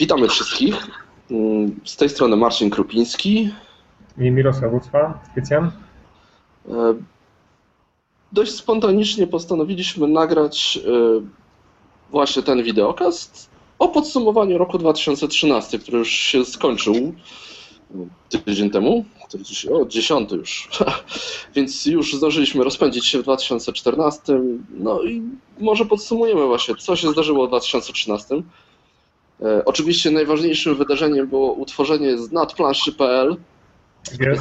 Witamy wszystkich. Mm, Z tej strony Marcin Krupiński. I Mirosław Ucwa, Specjan. E, Dość spontanicznie postanowiliśmy nagrać e, właśnie ten wideokast o podsumowaniu roku 2013, który już się skończył e, tydzień temu, o, 10 już, więc już zdążyliśmy rozpędzić się w 2014, no i może podsumujemy właśnie, co się zdarzyło w 2013. E, Oczywiście najważniejszym wydarzeniem było utworzenie z nadplanszy.pl.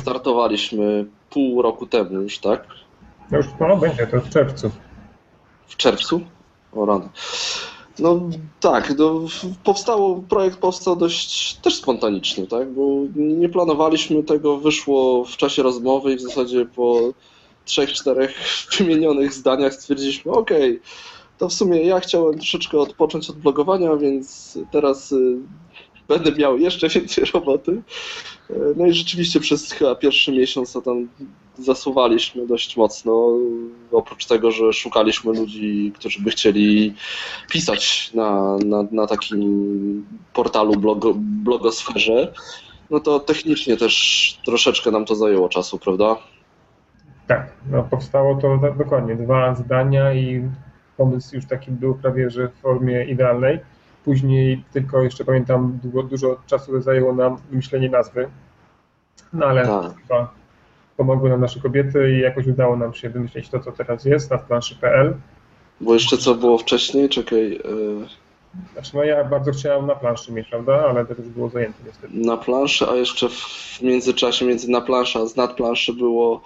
Startowaliśmy pół roku temu już, tak? No już no, będzie to w czerwcu. W czerwcu? O rano. No tak, no, powstało, projekt powstał dość też spontanicznie, tak? Bo nie planowaliśmy tego, wyszło w czasie rozmowy i w zasadzie po trzech, czterech wymienionych zdaniach stwierdziliśmy, okej, to w sumie ja chciałem troszeczkę odpocząć od blogowania, więc teraz y, będę miał jeszcze więcej roboty. E, No i rzeczywiście przez chyba pierwszy miesiąc to tam zasuwaliśmy dość mocno. Oprócz tego, że szukaliśmy ludzi, którzy by chcieli pisać na, na, na takim portalu blogo, blogosferze, no to technicznie też troszeczkę nam to zajęło czasu, prawda? Tak, no powstało to do- dokładnie dwa zdania i pomysł już taki był prawie że w formie idealnej. Później tylko jeszcze pamiętam, długo, dużo czasu zajęło nam wymyślenie nazwy, no ale Tak. chyba pomogły nam nasze kobiety i jakoś udało nam się wymyślić to, co teraz jest na planszy.pl. Bo jeszcze co było wcześniej, czekaj, e, Znaczy, no ja bardzo chciałem na planszy mieć, prawda, ale to już było zajęte niestety. na planszy, a jeszcze w międzyczasie między na planszy a z nadplanszy było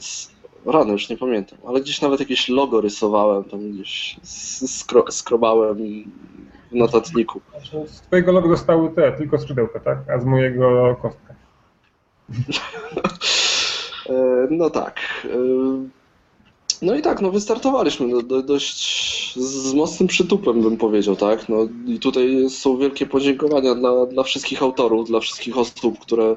z, rano już nie pamiętam, ale gdzieś nawet jakieś logo rysowałem, tam gdzieś skro, skrobałem w notatniku. Znaczy, Z twojego logo zostały te, tylko skrzydełka, tak? A z mojego kostka. E, No tak. E, No i tak, no wystartowaliśmy do, do, dość z mocnym przytupem, bym powiedział, tak. No i tutaj są wielkie podziękowania dla, dla wszystkich autorów, dla wszystkich osób, które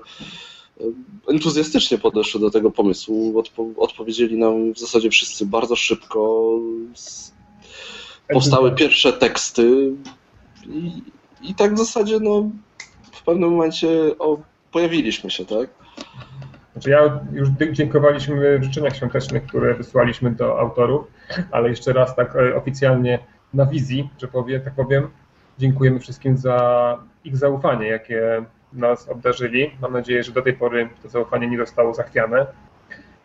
entuzjastycznie podeszły do tego pomysłu. Odpo, odpowiedzieli nam w zasadzie wszyscy bardzo szybko. Powstały pierwsze teksty i, i tak w zasadzie, no w pewnym momencie o, pojawiliśmy się, tak. Znaczy ja już dziękowaliśmy w życzeniach świątecznych, które wysłaliśmy do autorów, ale jeszcze raz tak e, oficjalnie na wizji, że powie, tak powiem, dziękujemy wszystkim za ich zaufanie, jakie nas obdarzyli. Mam nadzieję, że do tej pory to zaufanie nie zostało zachwiane.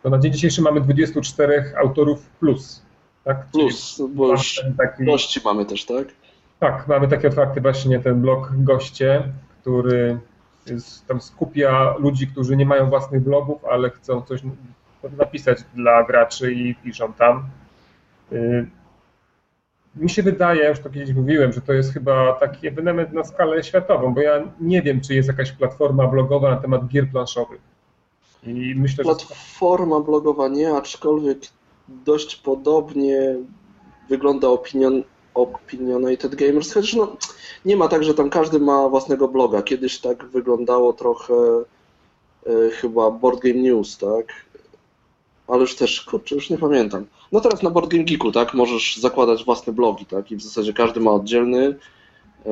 No na dzień dzisiejszy mamy 24 autorów plus. Tak? Czyli Plus, bo mamy już taki, gości mamy też, tak? tak, mamy taki otwarty właśnie ten blog goście, który jest, tam skupia ludzi, którzy nie mają własnych blogów, ale chcą coś napisać dla graczy i piszą tam. Mi się wydaje, już to kiedyś mówiłem, że to jest chyba taki ewenement na skalę światową, bo ja nie wiem, czy jest jakaś platforma blogowa na temat gier planszowych. I myślę, że Platforma blogowa nie, aczkolwiek dość podobnie wygląda opinion, Opinionated Gamers, chociaż no, nie ma tak, że tam każdy ma własnego bloga. Kiedyś tak wyglądało trochę e, chyba Board Game News, tak? Ale już też, kurczę, już nie pamiętam. No teraz na Board Game Geeku, tak? Możesz zakładać własne blogi, tak? I w zasadzie każdy ma oddzielny e,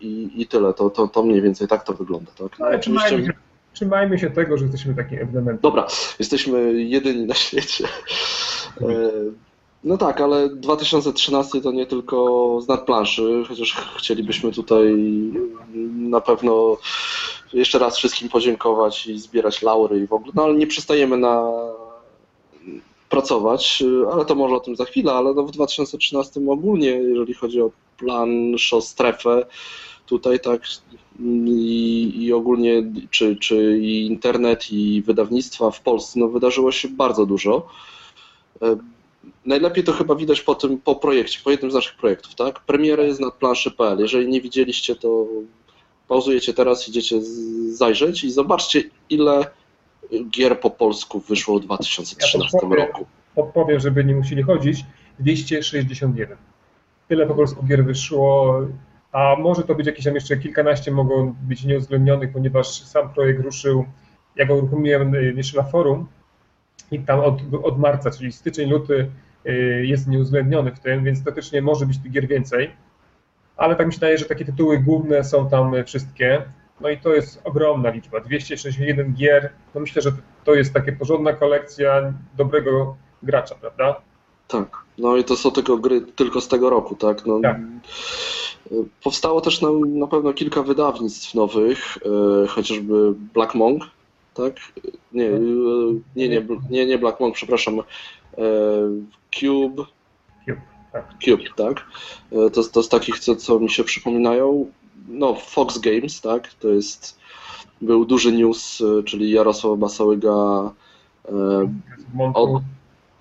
i, tyle. To, to, to mniej więcej tak to wygląda, tak? No, ale oczywiście... trzymajmy, się, trzymajmy się tego, że jesteśmy takim ewenementem. Dobra, jesteśmy jedyni na świecie. E, No tak, ale 2013 to nie tylko z nadplanszy, chociaż chcielibyśmy tutaj na pewno jeszcze raz wszystkim podziękować i zbierać laury i w ogóle, no ale nie przestajemy na pracować, ale to może o tym za chwilę, ale no w 2013 ogólnie, jeżeli chodzi o planszą strefę, tutaj tak i, i ogólnie czy, czy i internet i wydawnictwa w Polsce, no wydarzyło się bardzo dużo. E, Najlepiej to chyba widać po tym, po projekcie, po jednym z naszych projektów, tak? Premiery jest na planszy.pl. Jeżeli nie widzieliście, to pauzujecie teraz, idziecie zajrzeć i zobaczcie, ile gier po polsku wyszło w 2013 podpowiem. roku. Podpowiem, żeby nie musieli chodzić, 261. Tyle po polsku gier wyszło, a może to być jakieś tam jeszcze kilkanaście mogą być nieuwzględnionych, ponieważ sam projekt ruszył, ja go uruchomiłem y, jeszcze na forum i tam od, od marca, czyli styczeń, luty y, jest nieuwzględniony w tym, więc teoretycznie może być tych gier więcej. ale tak mi się wydaje, że takie tytuły główne są tam wszystkie. No i to jest ogromna liczba, 261 gier. No myślę, że to jest taka porządna kolekcja dobrego gracza, prawda? Tak. No i to są tylko gry tylko z tego roku, tak? No, Tak. Powstało też na, na pewno kilka wydawnictw nowych, e, chociażby Black Monk, tak? Nie, e, nie, nie, nie, nie Black Monk, przepraszam. E, Cube. Cube, tak. Cube, tak. E, To, to z takich, co, co mi się przypominają. No, Fox Games, tak? To jest. Był duży news, e, czyli Jarosław Basałyga. e. Od-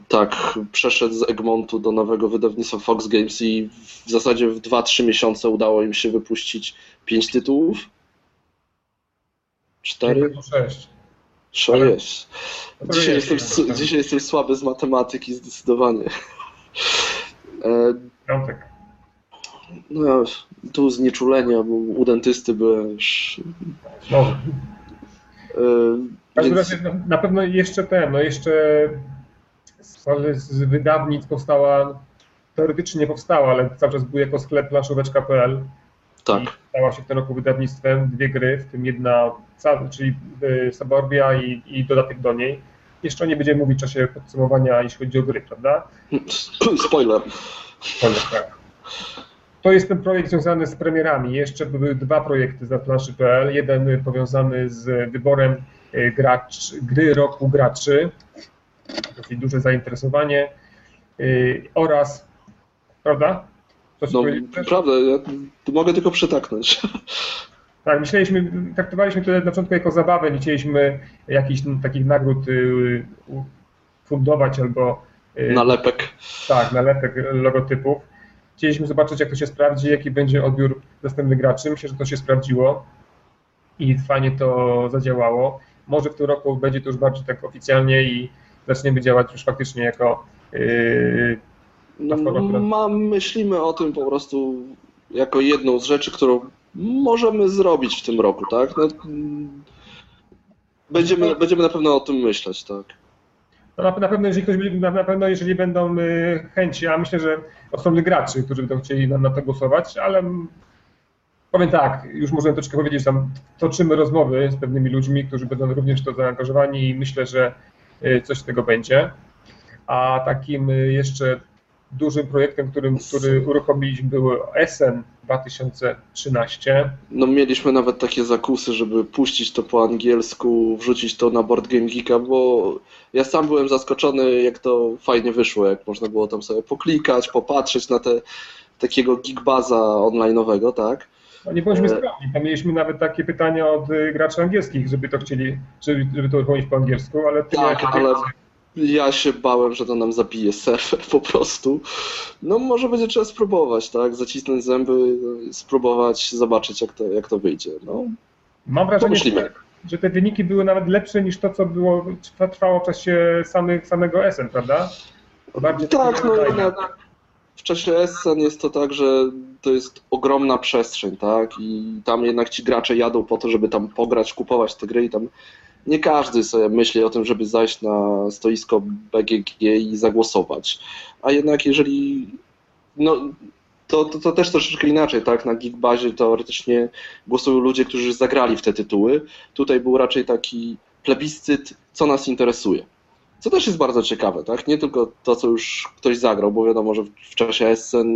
tak, przeszedł z Egmontu do nowego wydawnictwa Fox Games i w zasadzie w 2-3 miesiące udało im się wypuścić 5 tytułów. 4? Albo sześć. 3 Ale- jest. No to Dzisiaj jest, jestem, dzisiaj jestem słaby z matematyki zdecydowanie. E, Piątek. No, tu znieczulenia, bo u dentysty byłem już. Więc, razie na, pewno jeszcze ten, no jeszcze z, wydawnic powstała, teoretycznie nie powstała, ale cały czas był jako sklep planszóweczka.pl tak, i stała się w tym roku wydawnictwem dwie gry, w tym jedna, czyli y, Suburbia i, i dodatek do niej. Jeszcze nie będziemy mówić w czasie podsumowania, jeśli chodzi o gry, prawda? spoiler. Koniec, tak. To jest ten projekt związany z premierami. Jeszcze były dwa projekty za planszy.pl. Jeden powiązany z wyborem y, gracz, gry roku graczy, dosyć duże zainteresowanie y, oraz, prawda? No, prawda, ja mogę tylko przytaknąć. Tak, myśleliśmy, traktowaliśmy to na początku jako zabawę, nie chcieliśmy jakichś no, takich nagród y, fundować albo y, Nalepek. Tak, nalepek logotypów. Chcieliśmy zobaczyć, jak to się sprawdzi, jaki będzie odbiór następnych graczy. Myślę, że to się sprawdziło i fajnie to zadziałało. Może w tym roku będzie to już bardziej tak oficjalnie i zaczniemy działać już faktycznie jako yy, No, Platforma, która- ma, myślimy o tym po prostu jako jedną z rzeczy, którą możemy zrobić w tym roku, tak? No, mm, będziemy, będziemy na pewno o tym myśleć, tak? Na, na pewno, jeżeli ktoś na, na pewno, jeżeli będą yy, chęci, a myślę, że strony graczy, którzy będą chcieli na, na to głosować, ale powiem tak, już możemy troszkę powiedzieć, tam toczymy rozmowy z pewnymi ludźmi, którzy będą również w to zaangażowani i myślę, że y, coś z tego będzie. A takim y, jeszcze dużym projektem, którym, który uruchomiliśmy był SN 2013. No mieliśmy nawet takie zakusy, żeby puścić to po angielsku, wrzucić to na Board Game Geeka, bo ja sam byłem zaskoczony, jak to fajnie wyszło, jak można było tam sobie poklikać, popatrzeć na te takiego geekbaza online'owego, tak? No nie bądźmy E. skromni, tam mieliśmy nawet takie pytania od y, graczy angielskich, żeby to chcieli, żeby, żeby to uruchomić po angielsku, ale ty Tak, ale. Ja się bałem, że to nam zabije serwer po prostu. No może będzie trzeba spróbować, tak? Zacisnąć zęby, spróbować, zobaczyć jak to, jak to wyjdzie. No, Mam wrażenie, że, że te wyniki były nawet lepsze niż to, co było, trwało w czasie samych, samego SN, prawda? Bardziej tak, no jednak w czasie Essen jest to tak, że to jest ogromna przestrzeń, tak? I tam jednak ci gracze jadą po to, żeby tam pograć, kupować te gry i tam nie każdy sobie myśli o tym, żeby zajść na stoisko BGG i zagłosować. A jednak jeżeli no to, to, to też troszeczkę inaczej, tak? Na Geekbazie teoretycznie głosują ludzie, którzy zagrali w te tytuły. Tutaj był raczej taki plebiscyt, co nas interesuje. Co też jest bardzo ciekawe, tak? Nie tylko to, co już ktoś zagrał, bo wiadomo, że w- czasie Essen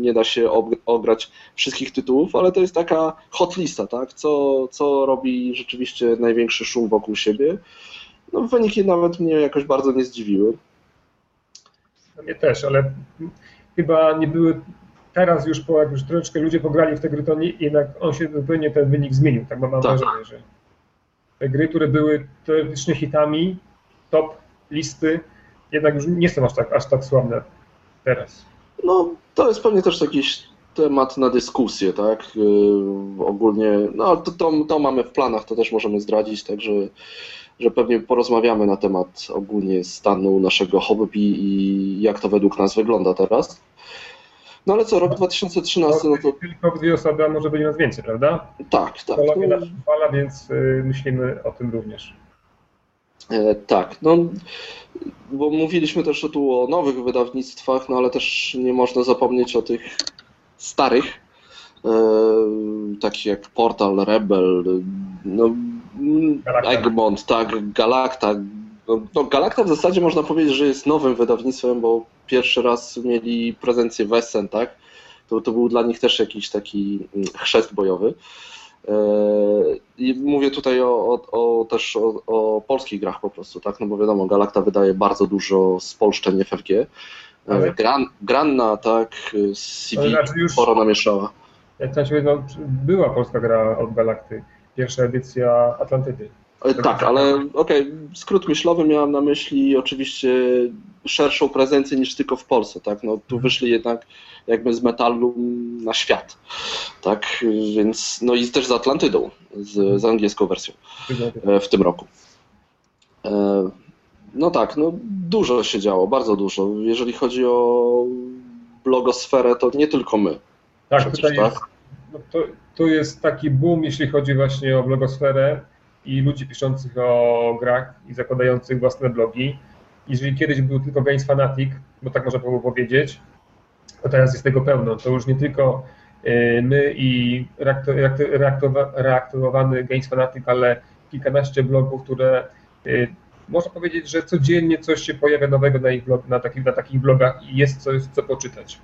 nie da się ograć wszystkich tytułów, ale to jest taka hot lista, tak? Co, co robi rzeczywiście największy szum wokół siebie. No, wyniki nawet mnie jakoś bardzo nie zdziwiły. Mnie też, ale chyba nie były. Teraz już po jak już troszeczkę ludzie pograli w te gry, to nie, jednak on się zupełnie ten wynik zmienił. Tak mam Tak. wrażenie, że te gry, które były teoretycznie hitami, top listy, jednak już nie są aż tak, aż tak sławne teraz. No, to jest pewnie też jakiś temat na dyskusję, tak? Yy, ogólnie, no to, to, to mamy w planach, to też możemy zdradzić, także że pewnie porozmawiamy na temat ogólnie stanu naszego hobby i jak to według nas wygląda teraz. No ale co, rok 2013, no to Tylko dwie osoby, a może będzie nas więcej, prawda? tak, tak. Polonia No, nas chwala, więc y, myślimy o tym również. E, tak, no bo mówiliśmy też tu o nowych wydawnictwach, no ale też nie można zapomnieć o tych starych, takie jak Portal, Rebel, no, Galacta. Egmont, tak, Galacta. No, no, Galacta w zasadzie można powiedzieć, że jest nowym wydawnictwem, bo pierwszy raz mieli prezencję w Essen, tak? To, to był dla nich też jakiś taki mm, chrzest bojowy. E, I mówię tutaj o, o, o też o, o, polskich grach po prostu, tak? No bo wiadomo, Galacta wydaje bardzo dużo spolszczeń FFG. E, Ale- Gran, Granna, tak, CV znaczy już- sporo namieszała. Jak tam się no, była polska gra od Galakty, pierwsza edycja Atlantydy. E, Tak, ale okej, skrót myślowy miałem na myśli oczywiście szerszą prezencję niż tylko w Polsce, tak? No tu wyszli jednak jakby z metalu na świat, tak? Więc, no i też z Atlantydą, z, z angielską wersją e, w tym roku. E, No tak, no dużo się działo, bardzo dużo. Jeżeli chodzi o blogosferę, to nie tylko my. Tak, Przecież tutaj tak. jest, no to, to jest taki boom, jeśli chodzi właśnie o blogosferę i ludzi piszących o grach i zakładających własne blogi. Jeżeli kiedyś był tylko Games Fanatic, bo tak można było powiedzieć, to teraz jest tego pełno. To już nie tylko y, my i reaktywowany Games Fanatic, ale kilkanaście blogów, które y, można powiedzieć, że codziennie coś się pojawia nowego na, ich blog, na, takich, na takich blogach i jest coś, co poczytać.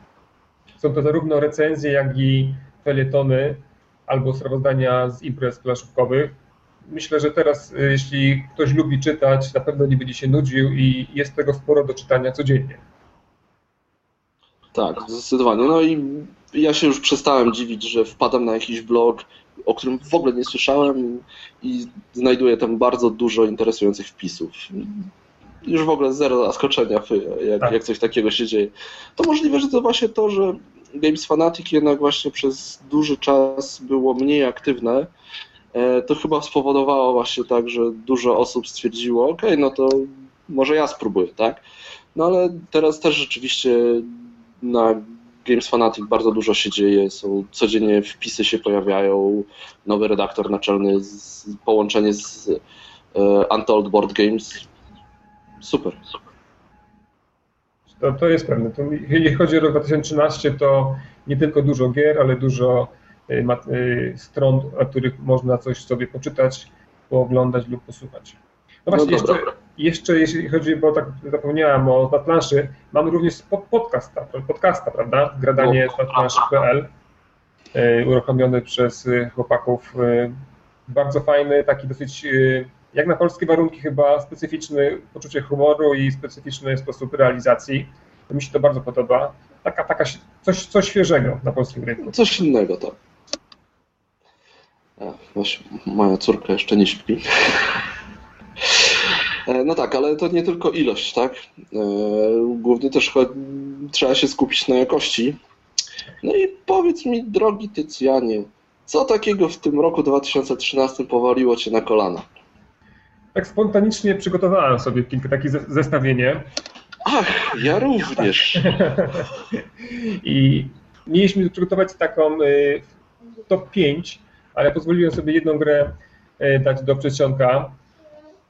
Są to zarówno recenzje, jak i felietony albo sprawozdania z imprez planszówkowych. Myślę, że teraz, y, jeśli ktoś lubi czytać, na pewno nie będzie się nudził i jest tego sporo do czytania codziennie. Tak, zdecydowanie. No i ja się już przestałem dziwić, że wpadam na jakiś blog, o którym w ogóle nie słyszałem i znajduję tam bardzo dużo interesujących wpisów. Już w ogóle zero zaskoczenia, jak, Tak. jak coś takiego się dzieje. To możliwe, że to właśnie to, że Games Fanatic jednak właśnie przez duży czas było mniej aktywne, to chyba spowodowało właśnie tak, że dużo osób stwierdziło, ok, no to może ja spróbuję, tak? No ale teraz też rzeczywiście na Games Fanatic bardzo dużo się dzieje, są codziennie wpisy się pojawiają, nowy redaktor naczelny, z, połączenie z e, Untold Board Games. Super. To, to jest pewne. To, jeśli chodzi o rok 2013, to nie tylko dużo gier, ale dużo stron, na których można coś sobie poczytać, pooglądać lub posłuchać. No właśnie, No jeszcze, jeszcze jeśli chodzi, bo tak zapomniałem o na planszy, mamy również pod- podcasta, podcasta, prawda? Gradanie No. na planszy.pl y, uruchomiony przez y, chłopaków. y, Bardzo fajny, taki dosyć, y, jak na polskie warunki chyba specyficzny poczucie humoru i specyficzny sposób realizacji. Mi się to bardzo podoba. Taka, taka coś, coś świeżego na polskim rynku. Coś innego, tak. Właśnie, moja córka jeszcze nie śpi. E, No tak, ale to nie tylko ilość, tak? E, Głównie też trzeba się skupić na jakości. No i powiedz mi, drogi Tycjanie, co takiego w tym roku 2013 powaliło cię na kolana? Tak spontanicznie przygotowałem sobie kilka takie ze- zestawienie Ach, ja również. i mieliśmy przygotować taką y, top 5, ale pozwoliłem sobie jedną grę y, dać do przedsionka.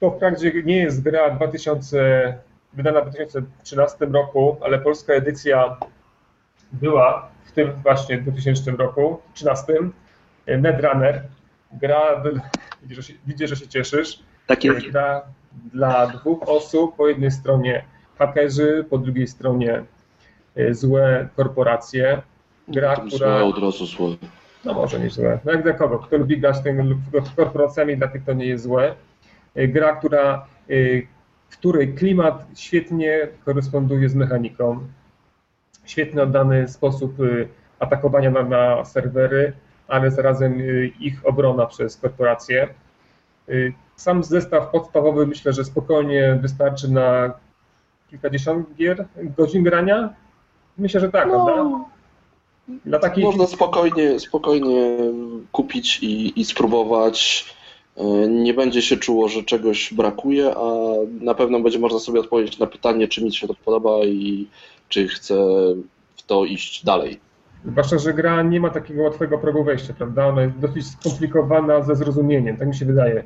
To wprawdzie nie jest gra 2000, wydana w 2013 roku, ale polska edycja była w tym właśnie 2000 roku, 13. y, Netrunner. Gra, widzę, że się, widzę, że się cieszysz. Takie Gra dla dwóch osób, po jednej stronie hakerzy, po drugiej stronie złe korporacje. Gra, Złe która, od razu złe. No może nie złe, no jak dla kogo, kto lubi grać tym lub korporacjami, dla tych to nie jest złe. Y, Gra, która, w której klimat świetnie koresponduje z mechaniką. Świetnie oddany sposób y, atakowania na, na serwery, ale zarazem ich obrona przez korporacje. Sam zestaw podstawowy myślę, że spokojnie wystarczy na kilkadziesiąt gier, godzin grania. Myślę, że tak, prawda? No, Dla można spokojnie, spokojnie kupić i, i spróbować. E, Nie będzie się czuło, że czegoś brakuje, a na pewno będzie można sobie odpowiedzieć na pytanie, czy mi się to podoba i czy chcę w to iść dalej. zwłaszcza, że gra nie ma takiego łatwego progu wejścia, prawda? Ona jest dosyć skomplikowana ze zrozumieniem, tak mi się wydaje.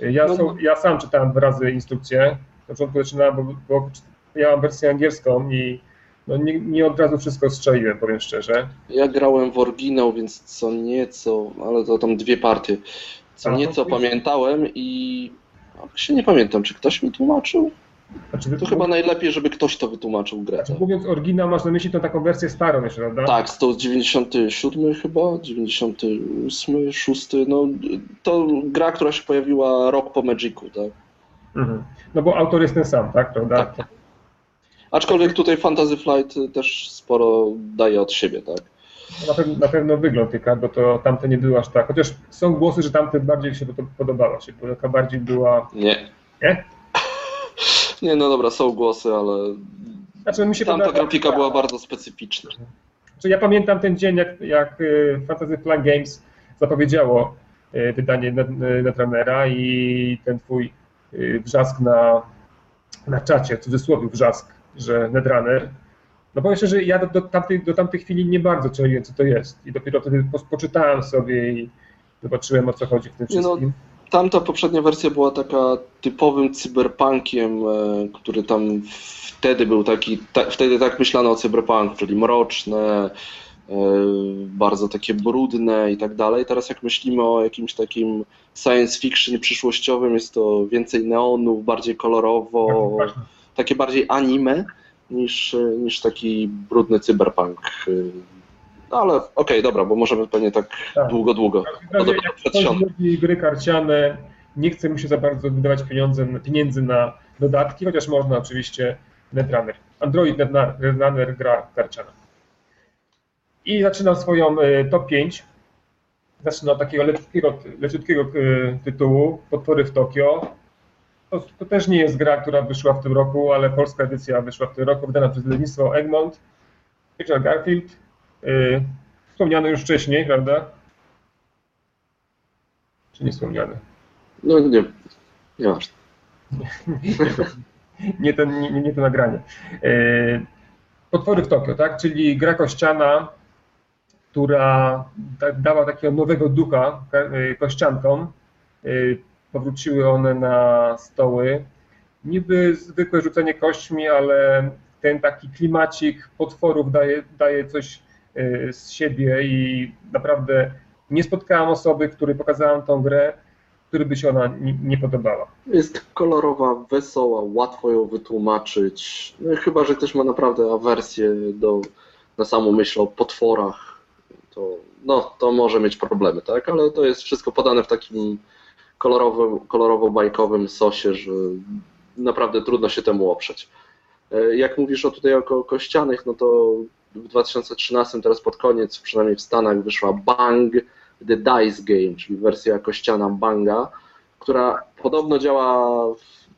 Ja, No. są, ja sam czytałem dwa razy instrukcję. Na początku zaczynałem, bo, bo ja mam wersję angielską i no nie, nie od razu wszystko strzeliłem, powiem szczerze. Ja grałem w oryginał, więc co nieco, ale to tam dwie partie. Co A, to nieco jest- pamiętałem i a, się nie pamiętam, czy ktoś mi tłumaczył? Znaczy, To chyba najlepiej, żeby ktoś to wytłumaczył grę. znaczy, mówiąc oryginał, masz na myśli tą taką wersję starą jeszcze, prawda? Tak, 197 chyba, 98, 6, no to gra, która się pojawiła rok po Magicu, tak? Mhm. No bo autor jest ten sam, tak, prawda? Tak. Aczkolwiek tutaj Fantasy Flight też sporo daje od siebie, tak? Na, pewno, na pewno wygląd kart, bo to tamte nie było aż tak. Chociaż są głosy, że tamte bardziej się podobała się, bo taka bardziej była. Nie. Nie? Nie, no dobra, są głosy, ale Znaczy mi się tamta podoba- grafika była bardzo specyficzna. Znaczy, ja pamiętam ten dzień, jak, jak y, Fantasy Flight Games zapowiedziało y, wydanie y, Netrunnera i ten twój wrzask na, na czacie, w cudzysłowie wrzask, że Netrunner. No powiem szczerze, ja do, do, tamtej, do tamtej chwili nie bardzo czaiłem, co to jest. I dopiero wtedy po- poczytałem sobie i zobaczyłem, o co chodzi w tym no, wszystkim. Tamta poprzednia wersja była taka typowym cyberpunkiem, e, który tam wtedy był taki, ta, wtedy tak myślano o cyberpunk, czyli mroczne, e, bardzo takie brudne i tak dalej. Teraz jak myślimy o jakimś takim science fiction przyszłościowym, jest to więcej neonów, bardziej kolorowo, Właśnie. Takie bardziej anime niż, niż taki brudny cyberpunk. No ale okej, dobra, bo możemy pewnie tak Tak. długo, długo. Każdym razie, Od- jak ktoś lubi gry karciane, nie chce mu się za bardzo wydawać pieniądze, pieniędzy na dodatki, chociaż można oczywiście Netrunner. Android Netrunner Netrunner gra karciana. I zaczynam swoją e, top 5. Zacznę od takiego leciutkiego, leciutkiego e, tytułu, Potwory w Tokio. To, to też nie jest gra, która wyszła w tym roku, ale polska edycja wyszła w tym roku, wydana przez wydawnictwo Egmont. Richard Garfield, e, wspomniany już wcześniej, prawda? Czy nie wspomniany? No nie, nieważne. nie, ten, nie, nie to nagranie. E, Potwory w Tokio, tak? Czyli gra kościana, która da, dała takiego nowego ducha e, kościankom. Powróciły one na stoły. Niby zwykłe rzucenie kośćmi, ale ten taki klimacik potworów daje, daje coś e, z siebie i naprawdę nie spotkałem osoby, której pokazałam tą grę, której by się ona nie, podobała. Jest kolorowa, wesoła, łatwo ją wytłumaczyć. No, chyba, że ktoś ma naprawdę awersję do, na samą myśl o potworach, to, no, to może mieć problemy, tak? Ale to jest wszystko podane w takim kolorowym, kolorowo-bajkowym sosie, że naprawdę trudno się temu oprzeć. E, Jak mówisz o tutaj o ko- kościanych, no to w 2013 teraz pod koniec, przynajmniej w Stanach, wyszła Bang The Dice Game, czyli wersja kościana Banga, która podobno działa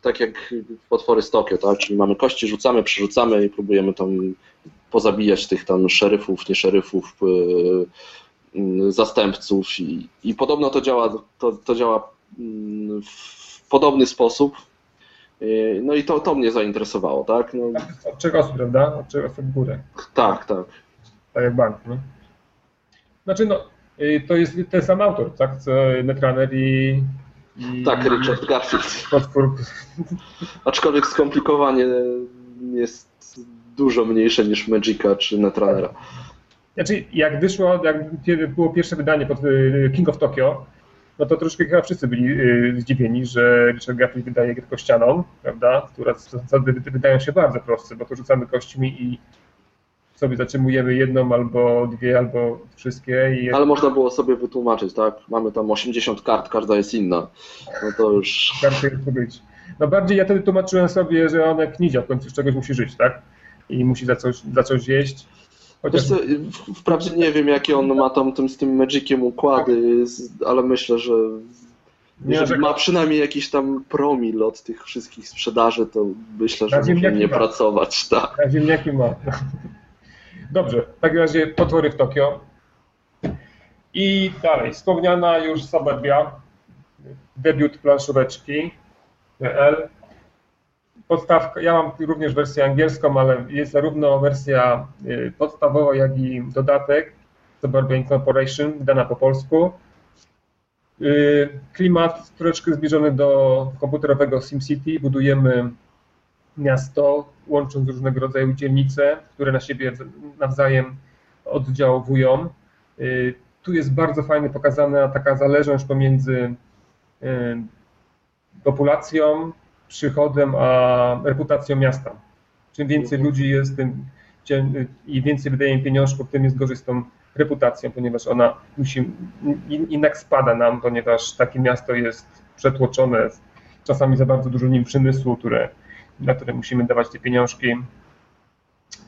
tak jak potwory z Tokio, tak? Czyli mamy kości, rzucamy, przerzucamy i próbujemy tam pozabijać tych tam szeryfów, nie szeryfów, yy, zastępców i, i podobno to działa, to, to działa w podobny sposób. Yy, No i to, to mnie zainteresowało, tak? No, Od trzech osób, prawda? Od osób w górę. tak, tak. Tak jak bank, no. Znaczy, no, y, to jest ten sam autor, tak? Co Netrunner i, i Tak, Richard Garfield. Potwór. Aczkolwiek skomplikowanie jest dużo mniejsze niż Magica czy Netrunnera. Znaczy, jak wyszło, jak kiedy było pierwsze wydanie pod y, King of Tokyo, no to troszkę chyba wszyscy byli y, zdziwieni, że Richard Garfield wydaje grę kościaną, prawda? Zasady wy- wydają się bardzo proste, bo to rzucamy kośćmi i sobie zatrzymujemy jedną albo dwie, albo wszystkie i Ale można było sobie wytłumaczyć, tak? Mamy tam 80 kart, każda jest inna. No to już. Warto jest to być. No bardziej ja wtedy tłumaczyłem sobie, że ona knizia w końcu z czegoś musi żyć, tak? I musi za coś, za coś jeść. Chociaż co, wprawdzie nie wiem, jakie on ma tam tym, z tym Magiciem układy, ale myślę, że nie ma przynajmniej jakiś tam promil od tych wszystkich sprzedaży, to myślę, że Na może nie ma. pracować, tak. A ziemniaki ma. Dobrze, w takim razie potwory w Tokio. I dalej, wspomniana już Suburbia, debiut planszóweczki PL. Podstawka, ja mam również wersję angielską, ale jest zarówno wersja y, podstawowa, jak i dodatek Suburbia Incorporation, wydana po polsku. Y, Klimat troszeczkę zbliżony do komputerowego SimCity. Budujemy miasto, łącząc różnego rodzaju dzielnice, które na siebie nawzajem oddziałowują. Y, tu jest bardzo fajnie pokazana taka zależność pomiędzy populacją, przychodem, a reputacją miasta. Czym więcej Mhm. ludzi jest, tym i więcej wydaje im pieniążków, tym jest gorzej z tą reputacją, ponieważ ona musi, jednak spada nam, ponieważ takie miasto jest przetłoczone czasami za bardzo dużo nim przemysłu, które, na które musimy dawać te pieniążki.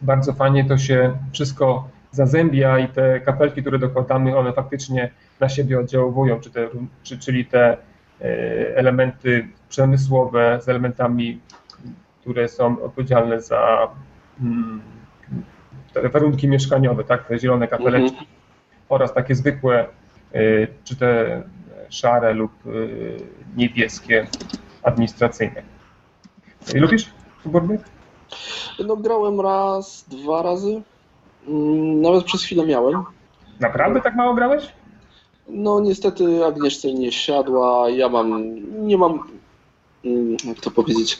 Bardzo fajnie to się wszystko zazębia i te kapelki, które dokładamy, one faktycznie na siebie oddziałowują, czy te, czy, czyli te elementy przemysłowe z elementami, które są odpowiedzialne za mm, warunki mieszkaniowe, tak, te zielone kapeleczki Mhm. oraz takie zwykłe, y, czy te szare lub y, niebieskie administracyjne. I Lubisz suburby? No grałem raz, dwa razy. Mm, Nawet przez chwilę miałem. Naprawdę tak mało grałeś? No niestety Agnieszce nie siadła. Ja mam, nie mam, mm, jak to powiedzieć,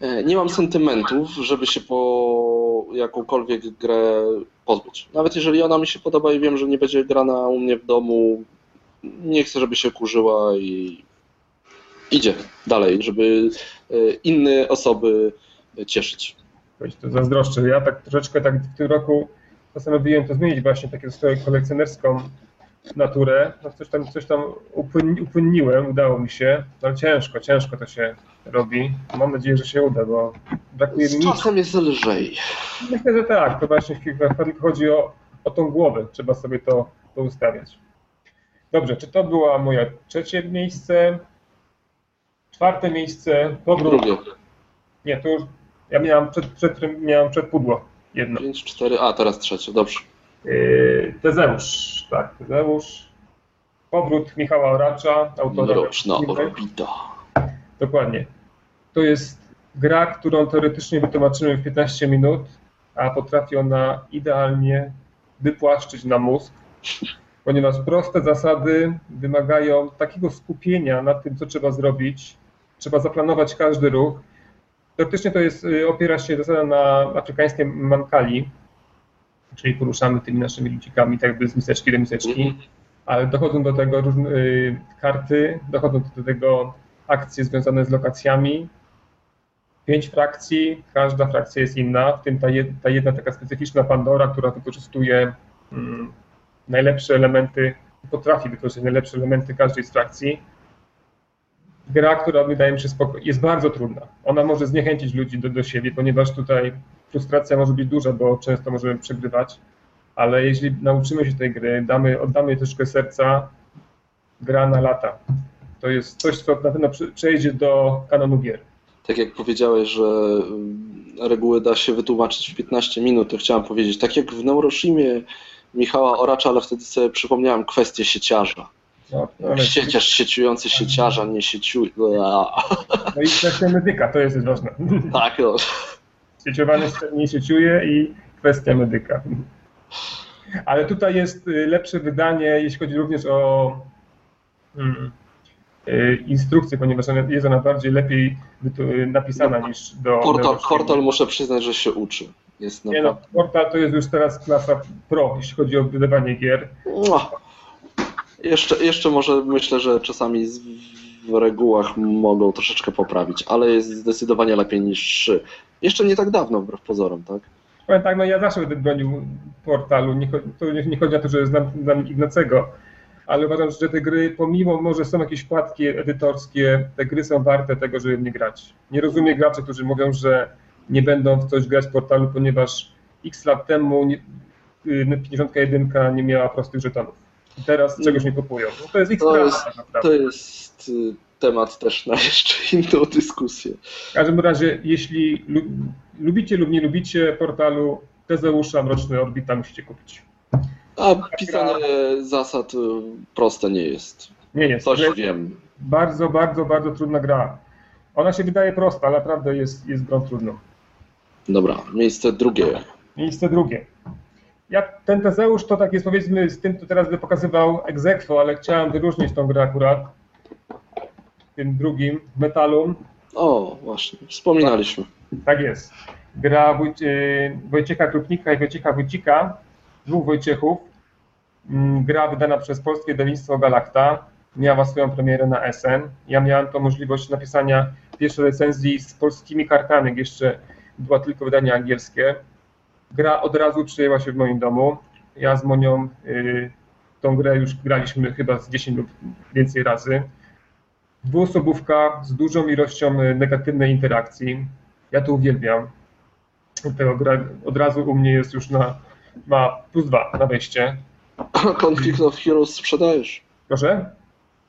e, nie mam sentymentów, żeby się po jakąkolwiek grę pozbyć. Nawet jeżeli ona mi się podoba i wiem, że nie będzie grana u mnie w domu, nie chcę, żeby się kurzyła i idzie dalej, żeby e, inne osoby cieszyć. Weź to zazdroszczę. Ja tak troszeczkę tak w tym roku postanowiłem to zmienić właśnie taką swoją kolekcjonerską naturę. No coś tam, coś tam upłyn- upłynniłem, udało mi się, ale ciężko, ciężko to się robi. Mam nadzieję, że się uda, bo brakuje Z mi czasem jest lżej. Myślę, że tak. To właśnie chodzi o, o tą głowę. Trzeba sobie to, to ustawiać. Dobrze, czy to była moja trzecie miejsce? Czwarte miejsce, powrót. Drugie. Nie, to już ja miałem przed, przed, miałem przed pudło jedno. 5, 4, a teraz trzecie, dobrze. Yy, Tezeusz, tak, Tezeusz. Powrót Michała Oracza, autora. Mroczna orbita. Dokładnie. To jest gra, którą teoretycznie wytłumaczymy w 15 minut, a potrafi ona idealnie wypłaszczyć na mózg, ponieważ proste zasady wymagają takiego skupienia na tym, co trzeba zrobić. Trzeba zaplanować każdy ruch. Teoretycznie to jest, y, opiera się zasada na afrykańskim mankali, czyli poruszamy tymi naszymi ludzikami tak jakby z miseczki do miseczki Mhm. ale dochodzą do tego różne y, karty, dochodzą do tego akcje związane z lokacjami. Pięć frakcji, każda frakcja jest inna, w tym ta, jed, ta jedna taka specyficzna Pandora, która wykorzystuje mm, najlepsze elementy, potrafi wykorzystać najlepsze elementy każdej z frakcji. Gra, która wydaje mi się spoko- jest bardzo trudna. Ona może zniechęcić ludzi do, do siebie, ponieważ tutaj frustracja może być duża, bo często możemy przegrywać ale jeśli nauczymy się tej gry, damy, oddamy troszkę serca, gra na lata. To jest coś, co na pewno prze- przejdzie do kanonu gier. Tak jak powiedziałeś, że mm, reguły da się wytłumaczyć w 15 minut, to chciałem powiedzieć, tak jak w Neuroshimie Michała Oracza, ale wtedy sobie przypomniałem kwestię sieciarza. No, ale, Sieciarz sieciujący sieciarza, nie sieciuje. no i kwestia medyka, to jest ważne. Tak, no. Sieciowany nie sieciuje i kwestia medyka. Ale tutaj jest y, lepsze wydanie, jeśli chodzi również o mm, y, instrukcję, ponieważ jest ona bardziej lepiej napisana niż do Neuroshimu. portal muszę przyznać, że się uczy. Jest Nie no, portal to jest już teraz klasa pro, jeśli chodzi o wydawanie gier. Mua. Jeszcze, jeszcze może myślę, że czasami w regułach mogą troszeczkę poprawić, ale jest zdecydowanie lepiej niż jeszcze nie tak dawno, wbrew pozorom, tak? Powiem tak, no ja zawsze będę bronił portalu. Nie, to nie, nie chodzi o to, że znam, znam Ignacego, ale uważam, że te gry, pomimo może są jakieś wkładki edytorskie, te gry są warte tego, żeby nie grać. Nie rozumiem graczy, którzy mówią, że nie będą w coś grać w portalu, ponieważ x lat temu nie, y, 51 nie miała prostych żetonów. I teraz czegoś nie kupują. No to jest ich To sprawa jest- tak naprawdę. To jest y, temat też na jeszcze inną dyskusję. W każdym razie, jeśli lu lubicie lub nie lubicie portalu Tezeusza Mroczny Orbita, musicie kupić. A pisanie zasad y, proste nie jest. Nie jest. Coś Gra- wiem. Bardzo, bardzo, bardzo trudna gra. Ona się wydaje prosta, ale naprawdę jest, jest grą trudną. Dobra, miejsce drugie. Miejsce drugie. Ja, ten Tezeusz to tak jest powiedzmy z tym, co teraz by pokazywał egzekwo, ale chciałem wyróżnić tą grę akurat. Tym drugim, metalu. O, właśnie, wspominaliśmy. Tak jest. Gra y, Wojciecha Krupnika i Wojciecha Wójcika, dwóch Wojciechów. Mm, Gra wydana przez Polskie Wydawnictwo Galacta. Miała swoją premierę na SN. Ja miałem to możliwość napisania pierwszej recenzji z polskimi kartami, jak jeszcze była tylko wydanie angielskie. Gra od razu przyjęła się w moim domu. Ja z Monią y, tą grę już graliśmy chyba z 10 lub więcej razy. Dwuosobówka z dużą ilością y, negatywnej interakcji. Ja to uwielbiam. Tego gra od razu u mnie jest już na, ma plus dwa na wejście. Conflict of Heroes sprzedajesz. Proszę?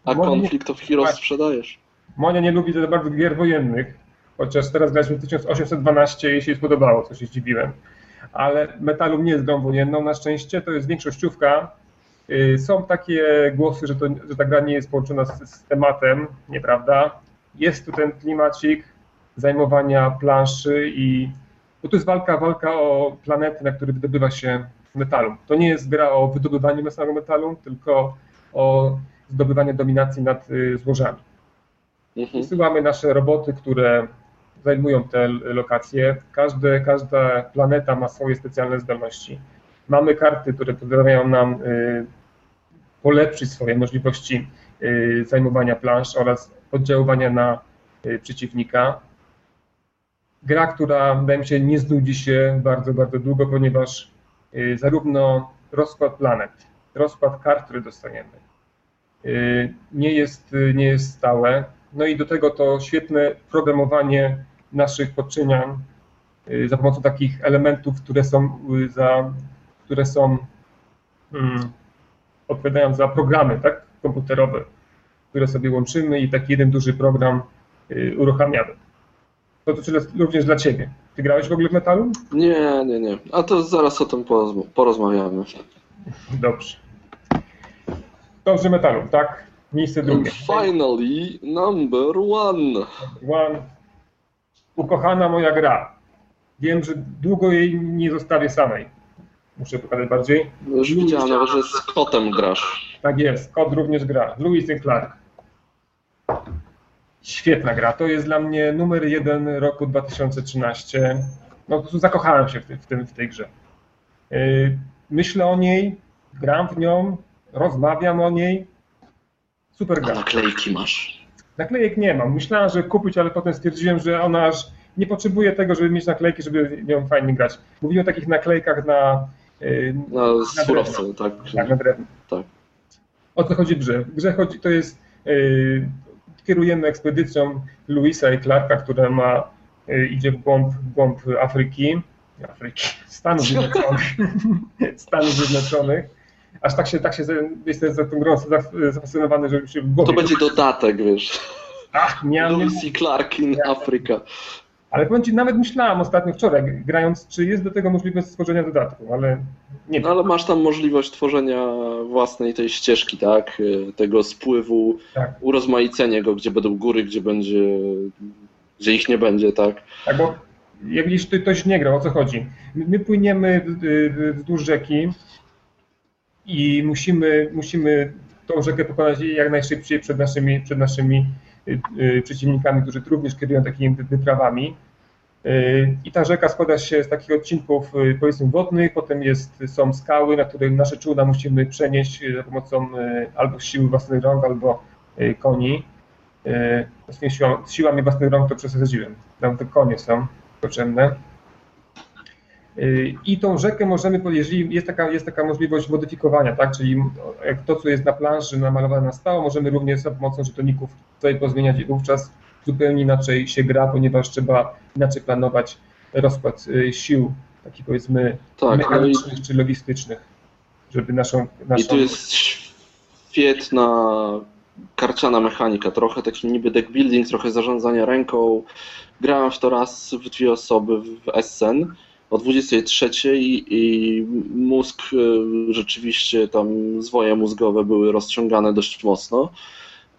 A Monia Conflict of Heroes sprzedajesz. Monia nie lubi za bardzo gier wojennych, chociaż teraz graliśmy 1812 i się jej spodobało, co się zdziwiłem. Ale Metalum nie jest grą wojenną na szczęście, to jest większościówka. Yy, Są takie głosy, że, to, że ta gra nie jest połączona z, z tematem, nieprawda? Jest tu ten klimacik zajmowania planszy i bo to jest walka, walka o planety, na której wydobywa się metalum. To nie jest gra o wydobywaniu samego metalu, tylko o zdobywaniu dominacji nad y, złożami. Mhm. Wysyłamy nasze roboty, które zajmują te lokacje. Każda planeta ma swoje specjalne zdolności. Mamy karty, które pozwalają nam y, polepszyć swoje możliwości y, zajmowania plansz oraz oddziaływania na y, przeciwnika. Gra, która wydaje mi się nie znudzi się bardzo, bardzo długo, ponieważ zarówno rozkład planet, rozkład kart, które dostaniemy, nie jest, nie jest stałe. No i do tego to świetne programowanie naszych podczynian y, za pomocą takich elementów, które są y, za, które są mm, odpowiadają za programy, tak, komputerowe, które sobie łączymy i taki jeden duży program y, uruchamiamy. To, tyle również dla Ciebie. Ty grałeś w ogóle w metalu? Nie, nie, nie. A to zaraz o tym porozm- porozmawiamy. Dobrze. Dobrze metalu, tak? Miejsce drugie. Finally, number one. One. Ukochana moja gra. Wiem, że długo jej nie zostawię samej. Muszę pokazać bardziej. Już widziałem że z kotem grasz. Tak jest, kod również gra. And Clark. Świetna gra. To jest dla mnie numer jeden roku 2013. No po prostu zakochałem się w, tym, w, tym, w tej grze. Yy, Myślę o niej, gram w nią, rozmawiam o niej. Super A gra. naklejki masz. Naklejek nie mam. Myślałem, że kupić, ale potem stwierdziłem, że ona aż nie potrzebuje tego, żeby mieć naklejki, żeby nią fajnie grać. Mówiłem o takich naklejkach na, No, Na z surowcem, tak. tak, na drewno. Tak. O co chodzi w grze? W grze chodzi, to jest, yy, kierujemy ekspedycją Louisa i Clarka, która ma, yy, idzie w głąb, w głąb Afryki, Afryki, Stanów Zjednoczonych, Stanów Zjednoczonych. Aż tak się, tak się, jestem za tą grą zaf- zafascynowany, że się w głowie... To będzie dodatek, wiesz. Ach, miałem, i Clark in Africa. ale powiem Ci, nawet myślałem ostatnio wczoraj, grając, czy jest do tego możliwość stworzenia dodatku, ale nie No ale masz tam możliwość tworzenia własnej tej ścieżki, tak? Y, Tego spływu, Tak. urozmaicenie go, gdzie będą góry, gdzie będzie, gdzie ich nie będzie, tak? Tak, bo jak widzisz, ty ktoś nie grał, o co chodzi? My, my płyniemy wzdłuż rzeki i musimy, musimy tą rzekę pokonać jak najszybciej przed naszymi, przed naszymi y, y, przeciwnikami, którzy również kierują takimi wy- wyprawami. Y, I ta rzeka składa się z takich odcinków, powiedzmy, wodnych, potem jest, są skały, na których nasze czółna musimy przenieść za pomocą albo siły własnych rąk, albo koni. Tymi siłami, siłami własnych rąk to przesadziłem. Tam te konie są potrzebne. I tą rzekę możemy, jeżeli jest taka, jest taka możliwość modyfikowania, tak? czyli jak to, co jest na planszy namalowane na stałe, możemy również za pomocą żetoników sobie pozmieniać i wówczas zupełnie inaczej się gra, ponieważ trzeba inaczej planować rozkład y, sił, takich powiedzmy Tak, no i, mechanicznych czy logistycznych, żeby naszą... naszą... i tu jest świetna karciana mechanika, trochę taki niby deck building, trochę zarządzania ręką. Grałem w to raz w dwie osoby w Essen o 23 i, i mózg y, rzeczywiście tam zwoje mózgowe były rozciągane dość mocno.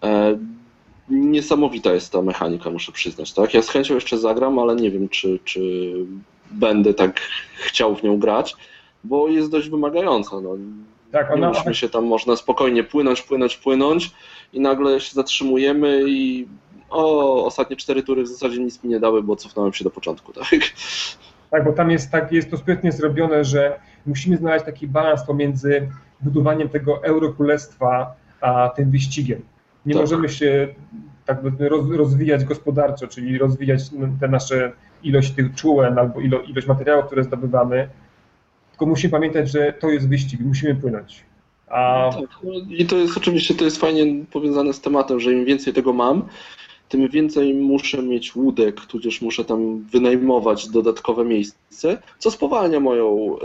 E, Niesamowita jest ta mechanika, muszę przyznać. Tak? Ja z chęcią jeszcze zagram, ale nie wiem, czy, czy będę tak chciał w nią grać, bo jest dość wymagająca. No. tak, ona, musimy się tam można spokojnie płynąć, płynąć, płynąć i nagle się zatrzymujemy i o, ostatnie cztery tury w zasadzie nic mi nie dały, bo cofnąłem się do początku, tak? Tak, bo tam jest, tak, jest to sprytnie zrobione, że musimy znaleźć taki balans pomiędzy budowaniem tego eurokrólestwa a tym wyścigiem. Nie Tak. możemy się tak rozwijać gospodarczo, czyli rozwijać te nasze ilość tych czułem albo ilo, ilość materiałów, które zdobywamy, tylko musimy pamiętać, że to jest wyścig, musimy płynąć. A Tak, no I to jest oczywiście to jest fajnie powiązane z tematem, że im więcej tego mam, tym więcej muszę mieć łódek, tudzież muszę tam wynajmować dodatkowe miejsce, co spowalnia moją e,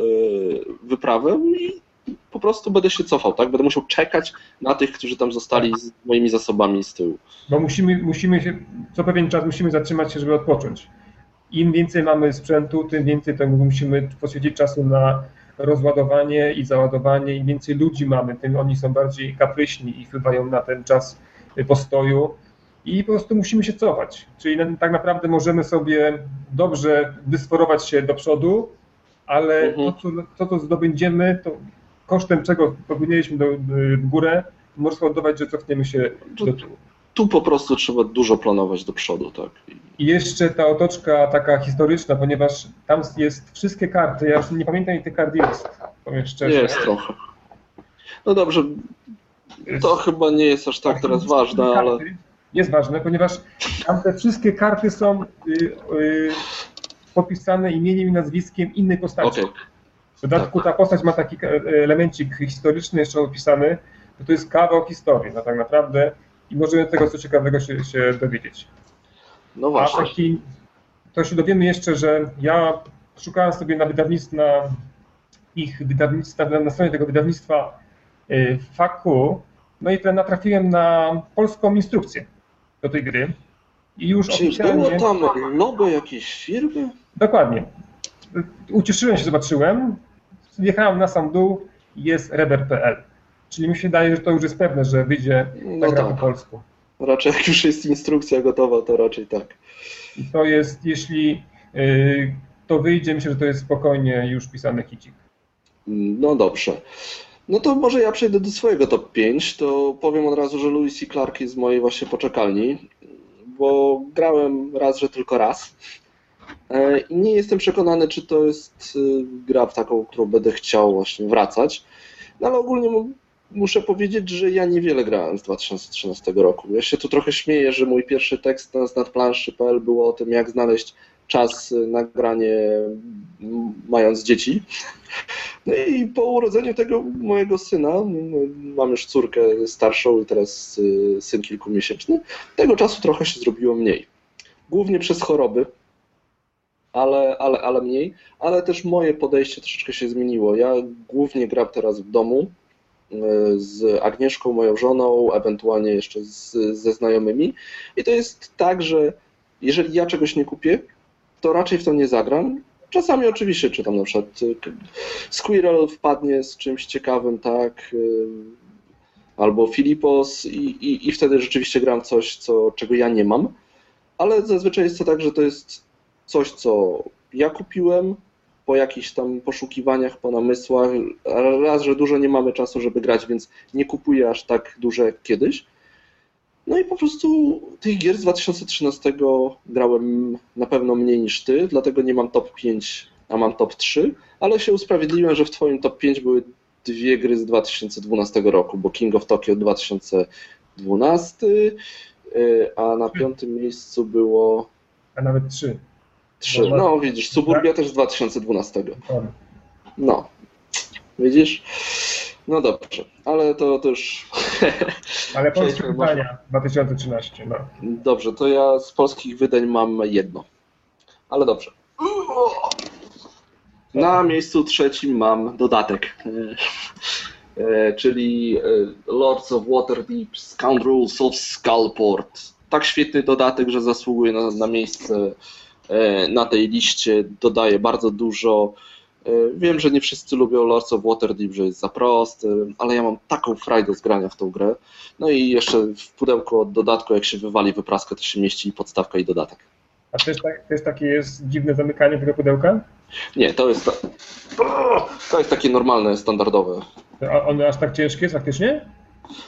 wyprawę i po prostu będę się cofał, tak? Będę musiał czekać na tych, którzy tam zostali z moimi zasobami z tyłu. bo musimy, musimy się, co pewien czas musimy zatrzymać się, żeby odpocząć. Im więcej mamy sprzętu, tym więcej temu musimy poświęcić czasu na rozładowanie i załadowanie. Im więcej ludzi mamy, tym oni są bardziej kapryśni i wpływają na ten czas postoju i po prostu musimy się cofać. Czyli tak naprawdę możemy sobie dobrze dysforować się do przodu, ale Mhm. to, co, to, co zdobędziemy, to kosztem czego popłynęliśmy do, w górę, może spowodować, że cofniemy się do tyłu. Tu po prostu trzeba dużo planować do przodu, tak? I jeszcze ta otoczka taka historyczna, ponieważ tam jest wszystkie karty, ja już nie pamiętam ile tych kart jest, powiem szczerze. Jest trochę. No dobrze, to chyba nie jest aż tak teraz ważne, ale Jest ważne, ponieważ tam te wszystkie karty są y, y, popisane imieniem i nazwiskiem innej postaci. okej. W dodatku ta postać ma taki e, elemencik historyczny jeszcze opisany, to jest kawał historii, no tak naprawdę i możemy tego co ciekawego się, się dowiedzieć. No A właśnie. taki, to się dowiemy jeszcze, że ja szukałem sobie na wydawnictwie, na ich wydawnictwa, na stronie tego wydawnictwa y, FAQ, no i natrafiłem na polską instrukcję do tej gry. I już Czy było oficjalnie, tam logo jakiejś firmy? dokładnie, ucieszyłem się, zobaczyłem, jechałem na sam dół, jest rever.pl. Czyli mi się wydaje, że to już jest pewne, że wyjdzie ta No po tak. polsku. Raczej jak już jest instrukcja gotowa, to raczej tak. I to jest, jeśli y, to wyjdzie, myślę, że to jest spokojnie już pisany hicik. No dobrze. No to może ja przejdę do swojego top 5, to powiem od razu, że Lewis C. Clark jest z mojej właśnie poczekalni, bo grałem raz, że tylko raz. E, I nie jestem przekonany, czy to jest y, gra w taką, którą będę chciał właśnie wracać. No ale ogólnie mu- muszę powiedzieć, że ja niewiele grałem z 2013 roku. Ja się tu trochę śmieję, że mój pierwszy tekst na znadplanszy.pl było o tym, jak znaleźć czas na granie mając dzieci. No i po urodzeniu tego mojego syna, mam już córkę starszą i teraz y, syn kilkumiesięczny, tego czasu trochę się zrobiło mniej. Głównie przez choroby, ale, ale, ale mniej, ale też moje podejście troszeczkę się zmieniło. Ja głównie gram teraz w domu y, z Agnieszką, moją żoną, ewentualnie jeszcze z, ze znajomymi. I to jest tak, że jeżeli ja czegoś nie kupię, to raczej w to nie zagram. Czasami oczywiście czytam na przykład y, Squirrel wpadnie z czymś ciekawym, tak, y, albo Filipos i, i, i wtedy rzeczywiście gram coś, co, czego ja nie mam, ale zazwyczaj jest to tak, że to jest coś, co ja kupiłem po jakichś tam poszukiwaniach, po namysłach, raz, że dużo nie mamy czasu, żeby grać, więc nie kupuję aż tak duże jak kiedyś. No i po prostu tych gier z 2013 grałem na pewno mniej niż ty, dlatego nie mam top 5, a mam top 3, ale się usprawiedliwiłem, że w twoim top 5 były dwie gry z 2012 roku, bo King of Tokyo 2012, y, a na piątym miejscu było A nawet trzy. 3. No widzisz, Suburbia też z 2012. No, widzisz? No dobrze, ale to, to już Ale polskie pytania 2013. No. Dobrze, to ja z polskich wydań mam jedno. Ale dobrze. Na miejscu trzecim mam dodatek, e, e, czyli e, Lords of Waterdeep Scoundrels of Skullport. Tak świetny dodatek, że zasługuje na, na miejsce na tej liście. Dodaje bardzo dużo. E, Wiem, że nie wszyscy lubią Lords of Waterdeep, że jest za prosty, ale ja mam taką frajdę z grania w tą grę. No i jeszcze w pudełku od dodatku, jak się wywali wypraskę, to się mieści i podstawka i dodatek. A też, tak, też takie jest dziwne zamykanie tego pudełka? Nie, to jest, to jest takie normalne, standardowe. A one aż tak ciężkie jest faktycznie?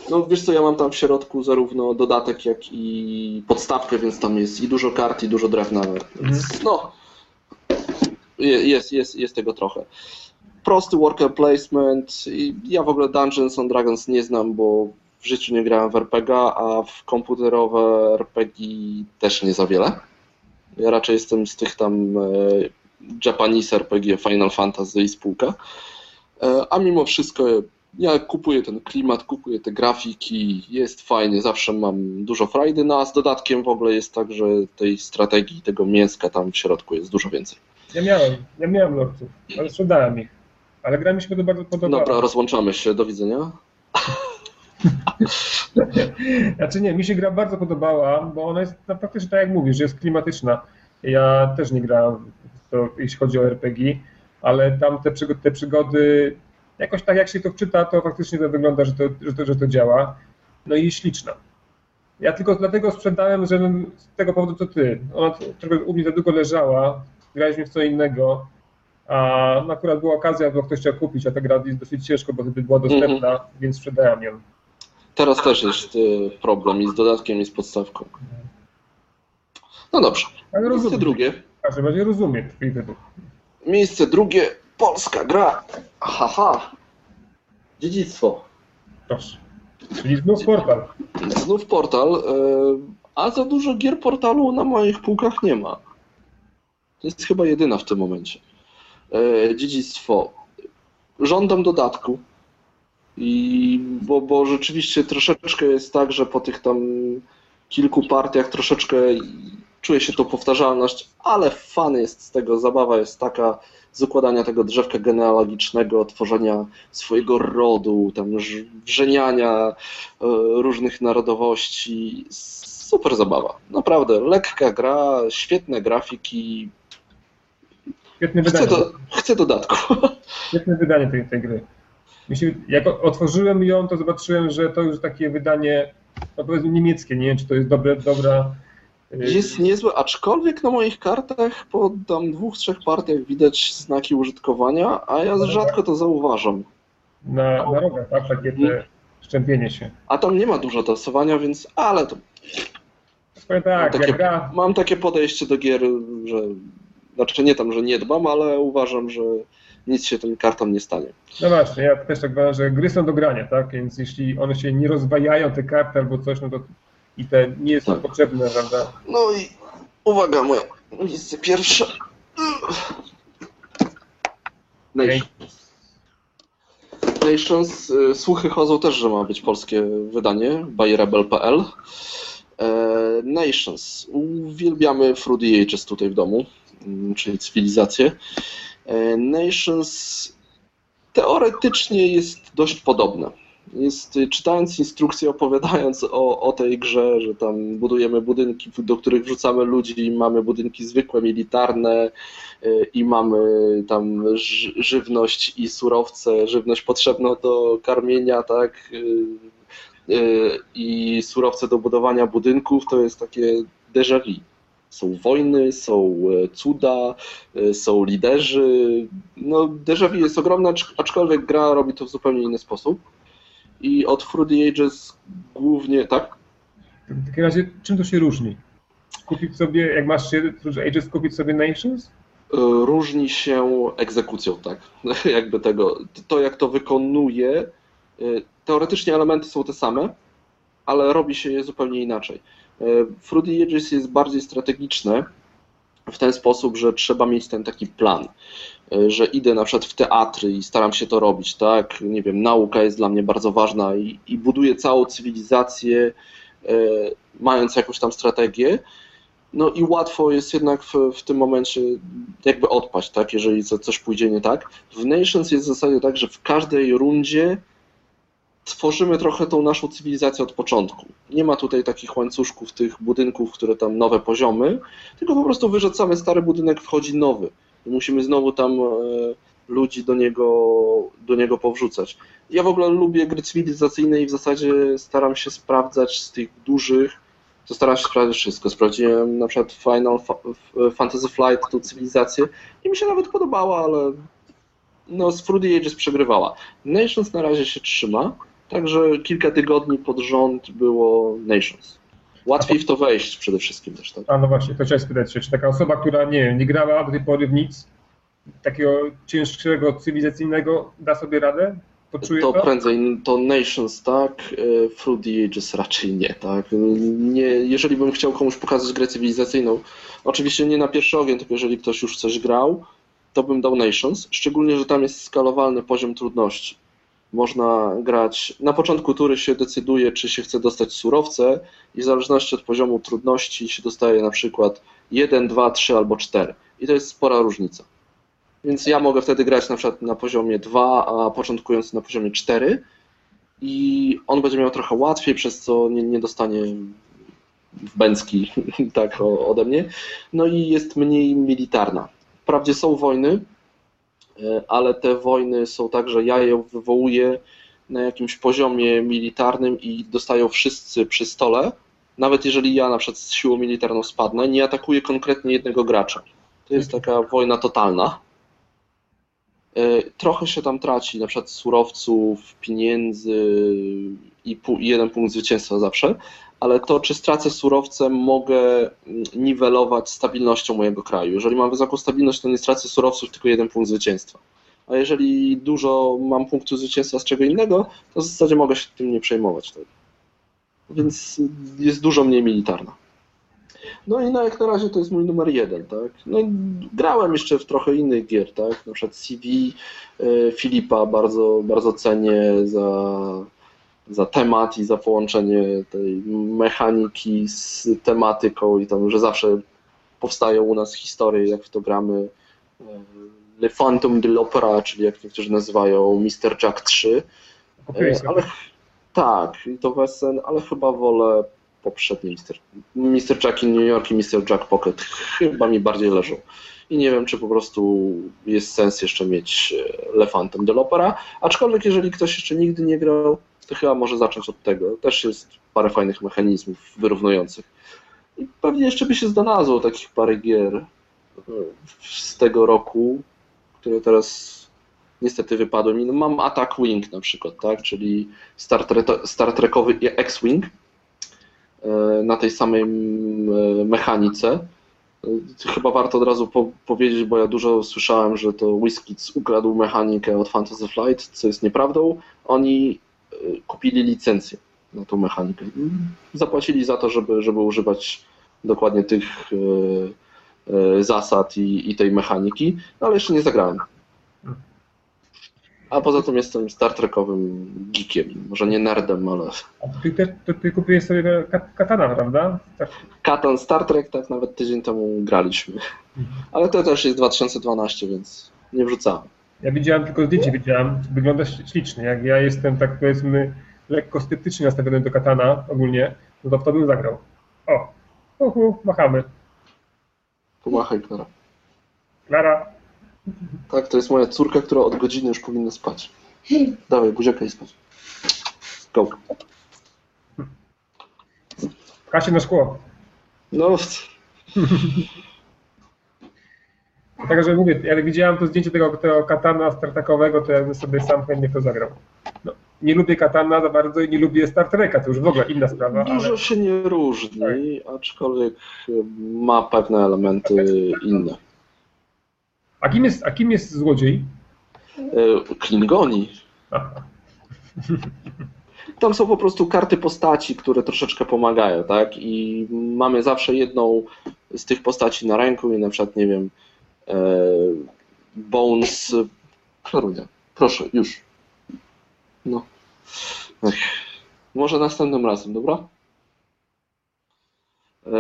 No wiesz co, ja mam tam w środku zarówno dodatek, jak i podstawkę, więc tam jest i dużo kart, i dużo drewna. Więc, no, jest, jest, jest tego trochę. Prosty worker placement. Ja w ogóle Dungeons and Dragons nie znam, bo w życiu nie grałem w RPG, a w komputerowe RPG też nie za wiele. Ja raczej jestem z tych tam e, Japanese RPG, Final Fantasy i spółka. E, A mimo wszystko ja kupuję ten klimat, kupuję te grafiki, jest fajnie, zawsze mam dużo frajdy, no a z dodatkiem w ogóle jest tak, że tej strategii, tego mięska tam w środku jest dużo więcej. Ja miałem, ja miałem lorców, ale sprzedałem ich. Ale gra mi się to bardzo podobała. Dobra, rozłączamy się, do widzenia. Znaczy nie, mi się gra bardzo podobała, bo ona jest no, faktycznie tak jak mówisz, że jest klimatyczna. Ja też nie grałem, to, jeśli chodzi o RPG, ale tam te przygody, te przygody, jakoś tak jak się to czyta, to faktycznie to wygląda, że to, że to, że to działa. No i śliczna. Ja tylko dlatego sprzedałem, żebym z tego powodu co ty. Ona trochę u mnie za długo leżała, graliśmy w co innego, a no akurat była okazja, bo ktoś chciał kupić, a ta gra jest dosyć ciężko, bo wtedy była dostępna, więc sprzedałem ją. Teraz też jest y, problem i z dodatkiem, i z podstawką. No dobrze, Ale miejsce rozumiem, drugie. w każdym razie rozumiem twój wybór. Miejsce drugie, polska gra. Haha. Dziedzictwo. Proszę. Czyli znów portal. Znów portal, y, a za dużo gier portalu na moich półkach nie ma. To jest chyba jedyna w tym momencie. Y, Dziedzictwo. Żądam dodatku. I bo, bo rzeczywiście troszeczkę jest tak, że po tych tam kilku partiach troszeczkę czuje się to powtarzalność, ale fan jest z tego, zabawa jest taka z układania tego drzewka genealogicznego, tworzenia swojego rodu, tam wrzeniania e, różnych narodowości. Super zabawa, naprawdę. Lekka gra, świetne grafiki. Świetne Chcę, wydanie. do, chcę dodatku. Świetne wydanie tej, tej gry. Się, jak otworzyłem ją, to zobaczyłem, że to już takie wydanie, no powiedzmy niemieckie, nie wiem, czy to jest dobre, dobra. y, Jest niezłe, aczkolwiek na moich kartach po tam dwóch, trzech partiach widać znaki użytkowania, a ja rzadko to zauważam. Na, na rogach, tak? Takie te szczępienie się. A tam nie ma dużo tasowania, więc ale to tak, Takie- jak gra, mam takie podejście do gier, że znaczy nie tam, że nie dbam, ale uważam, że nic się tym kartom nie stanie. no właśnie, ja też tak uważam, że gry są do grania, tak? Więc jeśli one się nie rozwajają, te karty albo coś, no to i te nie są Tak. potrzebne, prawda? No i uwaga, moje miejsce pierwsze. Nations. Nations. y, Słuchy chodzą też, że ma być polskie wydanie by rebel.pl. E, Nations. Uwielbiamy Fruity Ages tutaj w domu, czyli cywilizację. E, Nations teoretycznie jest dość podobne. Jest, y, czytając instrukcję, opowiadając o, o tej grze, że tam budujemy budynki, do których wrzucamy ludzi, mamy budynki zwykłe, militarne y, i mamy tam ży- żywność i surowce, żywność potrzebną do karmienia, tak, y, i surowce do budowania budynków, to jest takie déjà vu. Są wojny, są e, cuda, e, są liderzy. No, déjà vu jest ogromne, acz- aczkolwiek gra robi to w zupełnie inny sposób. I od Fruity Ages głównie, tak? W takim razie, czym to się różni? Kupić sobie, jak masz się Fruit Ages, kupić sobie Nations? E, Różni się egzekucją, tak? Jakby tego. To, jak to wykonuje. Teoretycznie elementy są te same, ale robi się je zupełnie inaczej. E, Fruity Ages jest bardziej strategiczne w ten sposób, że trzeba mieć ten taki plan, e, że idę na przykład w teatry i staram się to robić, tak? Nie wiem, nauka jest dla mnie bardzo ważna i, i buduję całą cywilizację, e, mając jakąś tam strategię. No i łatwo jest jednak w, w tym momencie jakby odpaść, tak, jeżeli co- coś pójdzie nie tak. W Nations jest w zasadzie tak, że w każdej rundzie tworzymy trochę tą naszą cywilizację od początku. Nie ma tutaj takich łańcuszków, tych budynków, które tam nowe poziomy, tylko po prostu wyrzucamy stary budynek, wchodzi nowy. I musimy znowu tam e, ludzi do niego, do niego powrzucać. Ja w ogóle lubię gry cywilizacyjne i w zasadzie staram się sprawdzać z tych dużych, to staram się sprawdzić wszystko. Sprawdziłem na przykład Final Fa- Fantasy Flight, tą cywilizację i mi się nawet podobała, ale no z Fruity Ages przegrywała. Nations na razie się trzyma. Także kilka tygodni pod rząd było Nations. Łatwiej w to wejść przede wszystkim też, tak? A no właśnie, to chciałem spytać się, czy taka osoba, która nie, nie grała do tej pory w nic, takiego cięższego, cywilizacyjnego, da sobie radę? Poczuje To to? prędzej to Nations, tak, e, Through the Ages raczej nie, tak. Nie, jeżeli bym chciał komuś pokazać grę cywilizacyjną, oczywiście nie na pierwszy ogień, tylko jeżeli ktoś już coś grał, to bym dał Nations, szczególnie, że tam jest skalowalny poziom trudności. Można grać, na początku tury się decyduje, czy się chce dostać surowce i w zależności od poziomu trudności się dostaje na przykład 1, 2, 3 albo 4. I to jest spora różnica. Więc ja mogę wtedy grać na przykład na poziomie 2, a początkując na poziomie 4 i on będzie miał trochę łatwiej, przez co nie, nie dostanie w bęcki tak ode mnie. No i jest mniej militarna. Wprawdzie są wojny, ale te wojny są tak, że ja je wywołuję na jakimś poziomie militarnym i dostają wszyscy przy stole. Nawet jeżeli ja na przykład z siłą militarną spadnę, nie atakuję konkretnie jednego gracza. To jest taka wojna totalna. E, Trochę się tam traci, na przykład surowców, pieniędzy i jeden punkt zwycięstwa zawsze, ale to, czy stracę surowce, mogę niwelować stabilnością mojego kraju. Jeżeli mam wysoką stabilność, to nie stracę surowców, tylko jeden punkt zwycięstwa. A jeżeli dużo mam punktów zwycięstwa z czego innego, to w zasadzie mogę się tym nie przejmować. Tak? Więc jest dużo mniej militarna. No i no jak na razie to jest mój numer jeden, tak? No i grałem jeszcze w trochę innych gier, tak? Na przykład CV e, Filipa bardzo, bardzo cenię za, za temat i za połączenie tej mechaniki z tematyką i tam, że zawsze powstają u nas historie, jak w to gramy e, Le Phantom de l'Opera, czyli jak niektórzy nazywają Mr. Jack 3. Kupiłeś E, sobie. Ale tak, i to Wesen, ale chyba wolę poprzedni Mr. Mr. Jack in New York i Mr. Jack Pocket. Chyba mi bardziej leżą. I nie wiem, czy po prostu jest sens jeszcze mieć e, Le Phantom de l'Opera. Aczkolwiek, jeżeli ktoś jeszcze nigdy nie grał, to chyba może zacząć od tego. Też jest parę fajnych mechanizmów wyrównujących. I pewnie jeszcze by się znalazło takich parę gier e, z tego roku, które teraz niestety wypadły mi. No, mam Attack Wing na przykład, tak? czyli Star, Trek- Star Trekowy X-Wing e, na tej samej e, mechanice. Chyba warto od razu po, powiedzieć, bo ja dużo słyszałem, że to WizKids ukradł mechanikę od Fantasy Flight, co jest nieprawdą. Oni kupili licencję na tą mechanikę. Zapłacili za to, żeby, żeby używać dokładnie tych e, e, zasad i, i tej mechaniki, no ale jeszcze nie zagrałem. A poza tym jestem Star Trekowym geekiem. Może nie nerdem, ale. A ty, ty, ty, ty kupiłeś sobie kat- katana, prawda? Tak. Katan Star Trek tak nawet tydzień temu graliśmy. Ale to też jest 2012, więc nie wrzucałem. Ja widziałem tylko zdjęcie, widziałem, wygląda ślicznie. Jak ja jestem tak powiedzmy lekko sceptycznie nastawiony do katana ogólnie, no to w to bym zagrał. O, uhu, machamy. Pomachaj, Klara. Klara, Tak, to jest moja córka, która od godziny już powinna spać. Dawaj, buziaka i spać. Go. Kasie na szkło. No, Także mówię, jak widziałem to zdjęcie tego, tego katana startakowego, to ja bym sobie sam chętnie to zagrał. No, nie lubię katana za bardzo i nie lubię Star Treka, to już w ogóle inna sprawa, dużo ale się nie różni, aczkolwiek ma pewne elementy inne. a kim jest, a kim jest złodziej? E, Klingoni. Aha. Tam są po prostu karty postaci, które troszeczkę pomagają, tak? I mamy zawsze jedną z tych postaci na ręku i na przykład, nie wiem, Bones. Klarunia, proszę, już. No. Może następnym razem, dobra? E,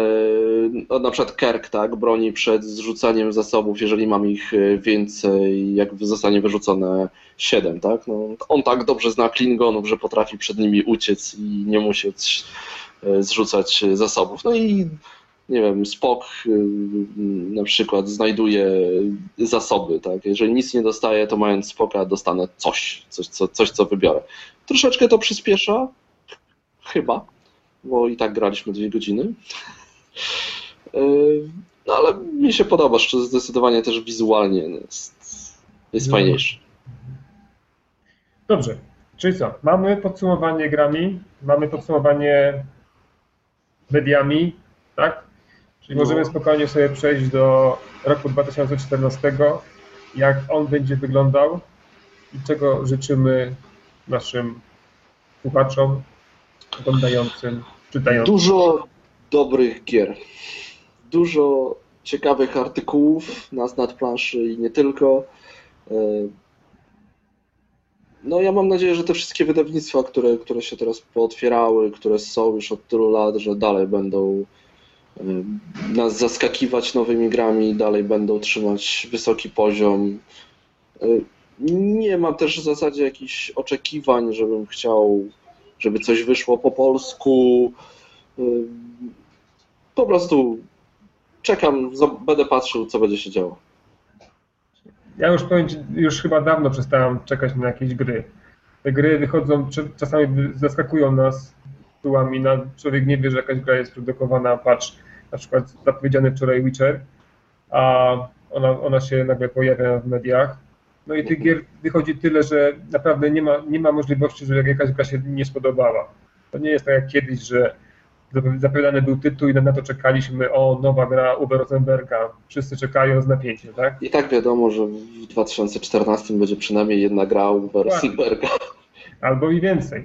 no, na przykład Kerk, tak, broni przed zrzucaniem zasobów, jeżeli mam ich e, więcej, jak zostanie wyrzucone 7, tak? No, on tak dobrze zna Klingonów, że potrafi przed nimi uciec i nie musieć e, zrzucać zasobów. No i nie wiem, Spock e, na przykład znajduje zasoby, tak? Jeżeli nic nie dostaję, to mając Spocka dostanę coś, coś, co, coś co wybiorę. Troszeczkę to przyspiesza, chyba, bo i tak graliśmy dwie godziny. E, No ale mi się podoba, że zdecydowanie też wizualnie jest, jest No. fajniejszy. Dobrze. Czyli co? Mamy podsumowanie grami, mamy podsumowanie mediami, tak? Czyli No. możemy spokojnie sobie przejść do roku 2014, jak on będzie wyglądał i czego życzymy naszym słuchaczom, oglądającym, czytającym. Dużo dobrych gier. Dużo ciekawych artykułów na nad planszy i nie tylko. E, No ja mam nadzieję, że te wszystkie wydawnictwa, które, które się teraz pootwierały, które są już od tylu lat, że dalej będą nas zaskakiwać nowymi grami, dalej będą trzymać wysoki poziom. E, Nie mam też w zasadzie jakichś oczekiwań, żebym chciał, żeby coś wyszło po polsku. E, Po prostu czekam, będę patrzył, co będzie się działo. Ja już powiem już chyba dawno przestałem czekać na jakieś gry. Te gry wychodzą, czasami zaskakują nas tytułami, na, człowiek nie wie, że jakaś gra jest produkowana, patrz, na przykład zapowiedziany wczoraj Witcher, a ona, ona się nagle pojawia w mediach. No i tych gier wychodzi tyle, że naprawdę nie ma, nie ma możliwości, że jakaś gra się nie spodobała. To nie jest tak jak kiedyś, że zapowi- zapowiadany był tytuł i na to czekaliśmy, o, nowa gra Uwe Rosenberga, wszyscy czekają z napięciem, tak? I tak wiadomo, że w 2014 będzie przynajmniej jedna gra u Rosenberga. Albo i więcej.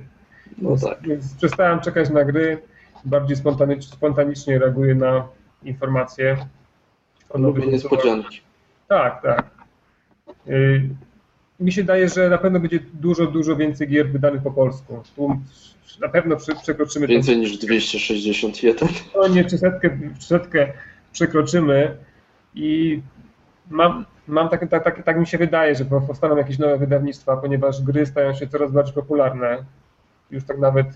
No tak. więc przestałem czekać na gry, bardziej spontanicznie, spontanicznie reaguję na informacje o Lubię niespodzianki. Tak, tak. Y, Mi się daje, że na pewno będzie dużo, dużo więcej gier wydanych po polsku. Tu na pewno prze- przekroczymy tą Więcej niż 261. no nie, czy setkę, czy setkę przekroczymy i mam, mam tak, tak, tak, tak mi się wydaje, że powstaną jakieś nowe wydawnictwa, ponieważ gry stają się coraz bardziej popularne. Już tak nawet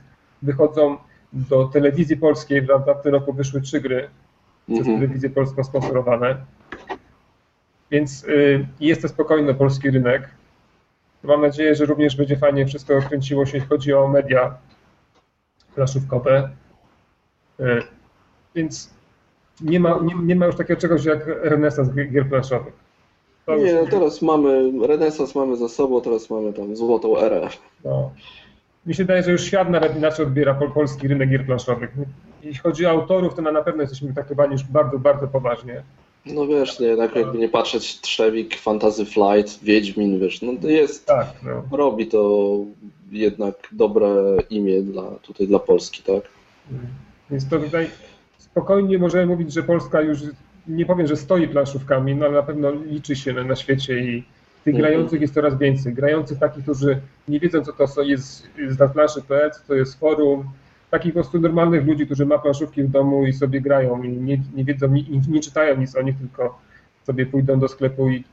wychodzą do telewizji polskiej, w, w tym roku wyszły trzy gry przez Mhm. telewizję polską sponsorowane. Więc y, jest to spokojny polski rynek. Mam nadzieję, że również będzie fajnie wszystko kręciło się, jeśli chodzi o media planszówkowe. Y, Więc nie ma, nie, nie ma już takiego czegoś jak renesans gier planszowych. To Nie, no teraz mamy renesans mamy za sobą, teraz mamy tam złotą erę. No. Mi się wydaje, że już świat nawet inaczej odbiera pol, polski rynek gier planszowych. Jeśli chodzi o autorów, to na, na pewno jesteśmy traktowani już bardzo, bardzo poważnie. No wiesz, nie, jednak jakby nie patrzeć, Trzewik, Fantasy Flight, Wiedźmin, wiesz, no to jest, Tak, no. robi to jednak dobre imię dla, tutaj dla Polski, tak? Więc to tutaj spokojnie możemy mówić, że Polska już nie powiem, że stoi planszówkami, no ale na pewno liczy się na, na świecie i tych Mhm. grających jest coraz więcej. Grających takich, którzy nie wiedzą, co to jest, jest na planszy.pl, co to jest forum, takich po prostu normalnych ludzi, którzy ma planszówki w domu i sobie grają i nie, nie wiedzą, nie, nie czytają nic o nich, tylko sobie pójdą do sklepu i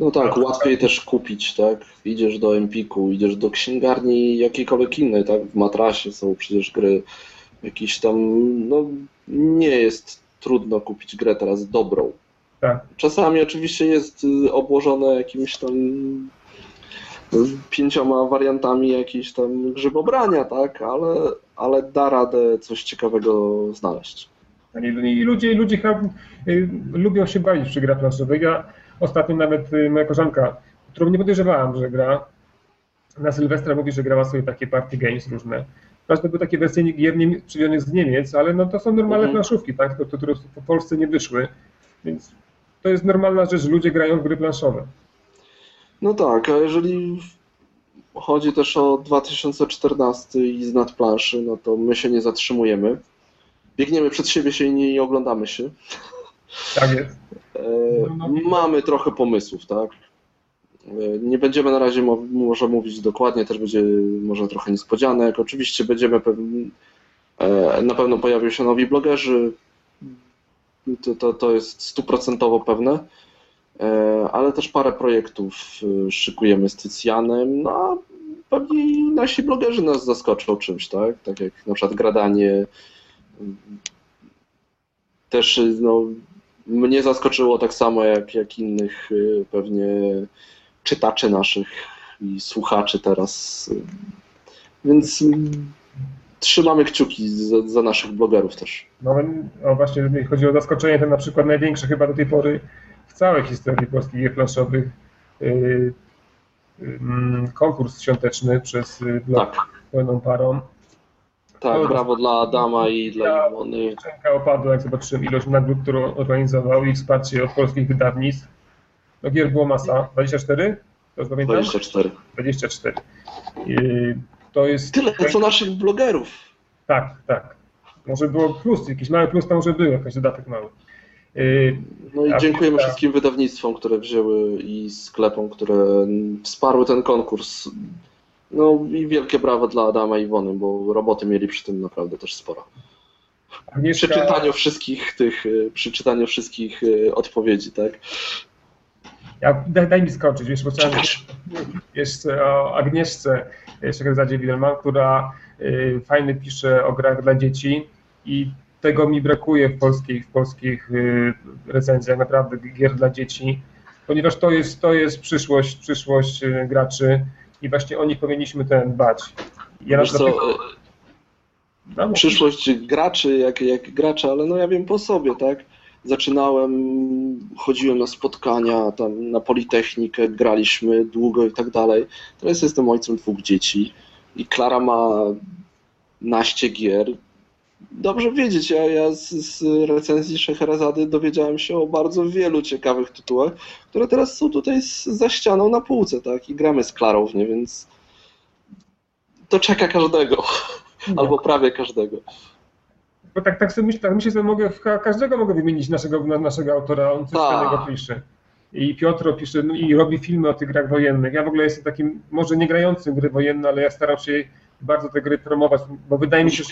No tak, łatwiej też kupić, tak? Idziesz do Empiku, idziesz do księgarni jakiejkolwiek innej, tak? W matrasie są przecież gry jakieś tam, no nie jest trudno kupić grę teraz dobrą. Tak. Czasami oczywiście jest y, obłożone jakimiś tam y, pięcioma wariantami jakiejś tam grzybobrania, tak? Ale, ale da radę coś ciekawego znaleźć. I, i ludzie, ludzie chyba, y, lubią się bawić przy grach planszowych. Ja ostatnio nawet y, moja koleżanka, którą nie podejrzewałam, że gra, na Sylwestra mówi, że grała sobie takie party games różne. Każde były takie wersje gier nie- z Niemiec, ale no to są normalne Mhm. planszówki, tak? To, to, które w Polsce nie wyszły. Więc to jest normalna rzecz, że ludzie grają w gry planszowe. No tak, a jeżeli chodzi też o 2014 i z nadplanszy, no to my się nie zatrzymujemy. Biegniemy przed siebie się i nie oglądamy się. Tak jest. E, No, Mamy trochę pomysłów, tak? E, Nie będziemy na razie mo- może mówić dokładnie, też będzie może trochę niespodzianek. Oczywiście będziemy pewni, e, na pewno pojawią się nowi blogerzy. To, to, to jest stuprocentowo pewne. E, Ale też parę projektów e, szykujemy z Tycjanem. No, a pewnie nasi blogerzy nas zaskoczą czymś, tak? Tak jak na przykład Gradanie. Też no, mnie zaskoczyło tak samo jak, jak innych y, pewnie czytaczy naszych i słuchaczy teraz. Więc trzymamy kciuki za, za naszych blogerów też. No, o właśnie, jeżeli chodzi o zaskoczenie, to na przykład największe chyba do tej pory w całej historii polskich gier planszowych. Yy, mm, konkurs świąteczny przez y, blog Tak, pełną parą. tak, To- brawo dla Adama i dla Iwony. Szczęka opadła, jak zobaczyłem ilość nagród, którą organizował i wsparcie od polskich wydawnictw. No gier było masa. 24? To już pamiętam? 24. 24. Yy, To jest... Tyle co naszych blogerów. Tak, tak. Może było plus, jakiś mały plus tam może był, jakiś dodatek mały. Yy, No i dziękujemy wszystkim wydawnictwom, które wzięły i sklepom, które wsparły ten konkurs. No i wielkie brawo dla Adama i Iwony, bo roboty mieli przy tym naprawdę też sporo. Przy Agnieszka, czytaniu wszystkich tych, y, przy czytaniu wszystkich y, odpowiedzi, tak? ja, daj, daj mi skończyć, wiesz, bo chciałem jeszcze o Agnieszce Szechrezadzie Wilman, która y, fajny pisze o grach dla dzieci i tego mi brakuje w polskich, w polskich y, recenzjach, naprawdę gier dla dzieci, ponieważ to jest, to jest przyszłość, przyszłość y, graczy i właśnie o nich powinniśmy ten dbać. Ja Wiesz co, y, no, przyszłość graczy, jak, jak gracze, ale no ja wiem po sobie, tak? Zaczynałem, chodziłem na spotkania, tam na Politechnikę, graliśmy długo i tak dalej. Teraz jestem ojcem dwóch dzieci i Klara ma naście gier. Dobrze wiedzieć, ja, ja z, z recenzji Scheherazady dowiedziałem się o bardzo wielu ciekawych tytułach, które teraz są tutaj z, za ścianą na półce, tak? I gramy z Klarą w nie, więc to czeka każdego. no. Albo prawie każdego. Bo tak, tak sobie myślę, tak myślę, że mogę, każdego mogę wymienić naszego, na- naszego autora, on coś Tak. fajnego pisze. I Piotro pisze no, i robi filmy o tych grach wojennych. Ja w ogóle jestem takim, może nie grającym gry wojenne, ale ja staram się bardzo te gry promować, bo wydaje mi się, że,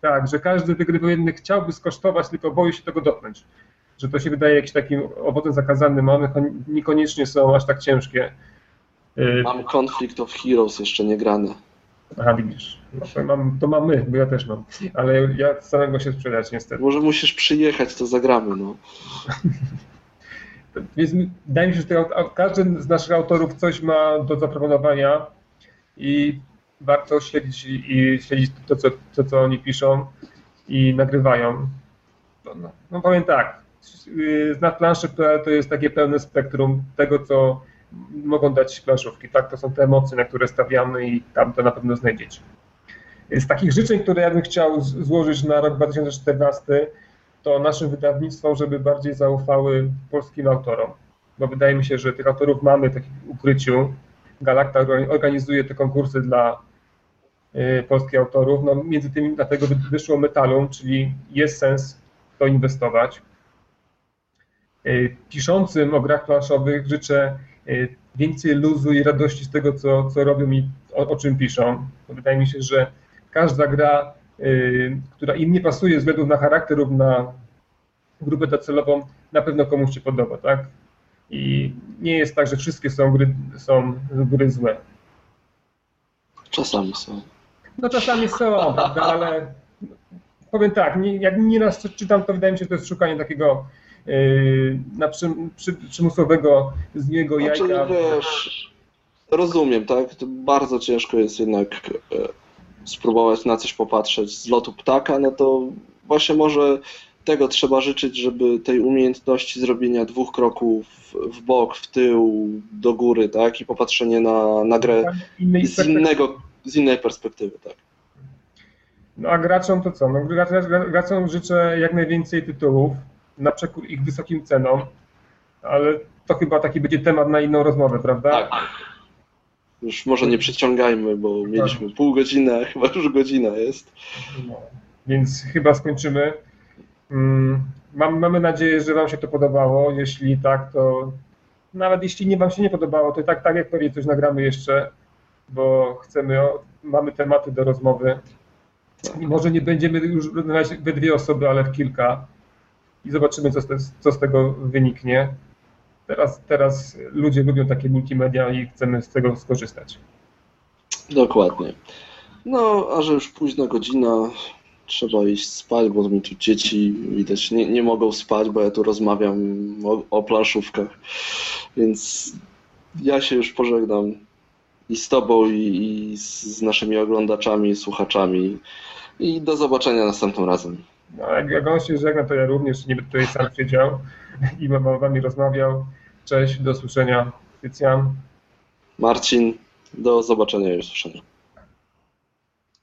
tak, że każdy te gry wojenne chciałby skosztować, tylko boi się tego dotknąć. Że to się wydaje jakimś takim owocem zakazanym, a one kon- niekoniecznie są aż tak ciężkie. Y, Mam Conflict of Heroes jeszcze nie grane. Aha, widzisz. No, to, mam, to mamy, bo ja też mam. Ale ja samego się sprzedać niestety. Może musisz przyjechać, to zagramy, no. Więc wydaje mi się, że każdy z naszych autorów coś ma do zaproponowania i warto śledzić i śledzić to, co, to, co oni piszą i nagrywają. No, no, no powiem tak, yy, Znak planszy.pl to jest takie pełne spektrum tego, co mogą dać planszówki. Tak, to są te emocje, na które stawiamy i tam to na pewno znajdziecie. Z takich życzeń, które ja bym chciał złożyć na rok 2014, to naszym wydawnictwom, żeby bardziej zaufały polskim autorom. Bo wydaje mi się, że tych autorów mamy takich w ukryciu. Galacta orga- organizuje te konkursy dla y, polskich autorów. No, między tymi dlatego wy- wyszło Metalum, czyli jest sens w to inwestować. Y, Piszącym o grach planszowych życzę więcej luzu i radości z tego, co, co robią i o, o czym piszą. Wydaje mi się, że każda gra, y, która im nie pasuje ze względu na charakter lub na grupę docelową, na pewno komuś się podoba, tak? I nie jest tak, że wszystkie są gry, są gry złe. Czasami są. No czasami są, prawda, ale powiem tak, nie, jak nieraz czytam, to wydaje mi się, że to jest szukanie takiego na przym, przy, przymusowego złego Znaczy, jajka. wiesz, rozumiem, tak? To bardzo ciężko jest jednak e, spróbować na coś popatrzeć z lotu ptaka, no to właśnie może tego trzeba życzyć, żeby tej umiejętności zrobienia dwóch kroków w bok, w tył, do góry, tak? I popatrzenie na, na grę Innej z innego, z innej perspektywy, tak? No a graczom to co? No, gracz- graczom życzę jak najwięcej tytułów na przekór ich wysokim cenom, ale to chyba taki będzie temat na inną rozmowę, prawda? Tak. Już może nie przeciągajmy, bo mieliśmy pół godziny, a chyba już godzina jest. No, więc chyba skończymy. Mm, Mam, mamy nadzieję, że Wam się to podobało. Jeśli tak, to nawet jeśli nie Wam się nie podobało, to i tak, tak jak pewnie coś nagramy jeszcze, bo chcemy, mamy tematy do rozmowy. I może nie będziemy już we dwie osoby, ale w kilka i zobaczymy, co z, te, co z tego wyniknie. Teraz, teraz ludzie lubią takie multimedia i chcemy z tego skorzystać. Dokładnie. No, a że już późna godzina, trzeba iść spać, bo mi tu dzieci widać nie, nie mogą spać, bo ja tu rozmawiam o, o planszówkach. Więc ja się już pożegnam i z Tobą, i, i z naszymi oglądaczami, słuchaczami. I do zobaczenia następnym razem. No, jak, jak on się żegna, to ja również nie będę tutaj sam siedział i z wami rozmawiał. Cześć, do usłyszenia. Tycjan. Marcin, do zobaczenia i usłyszenia.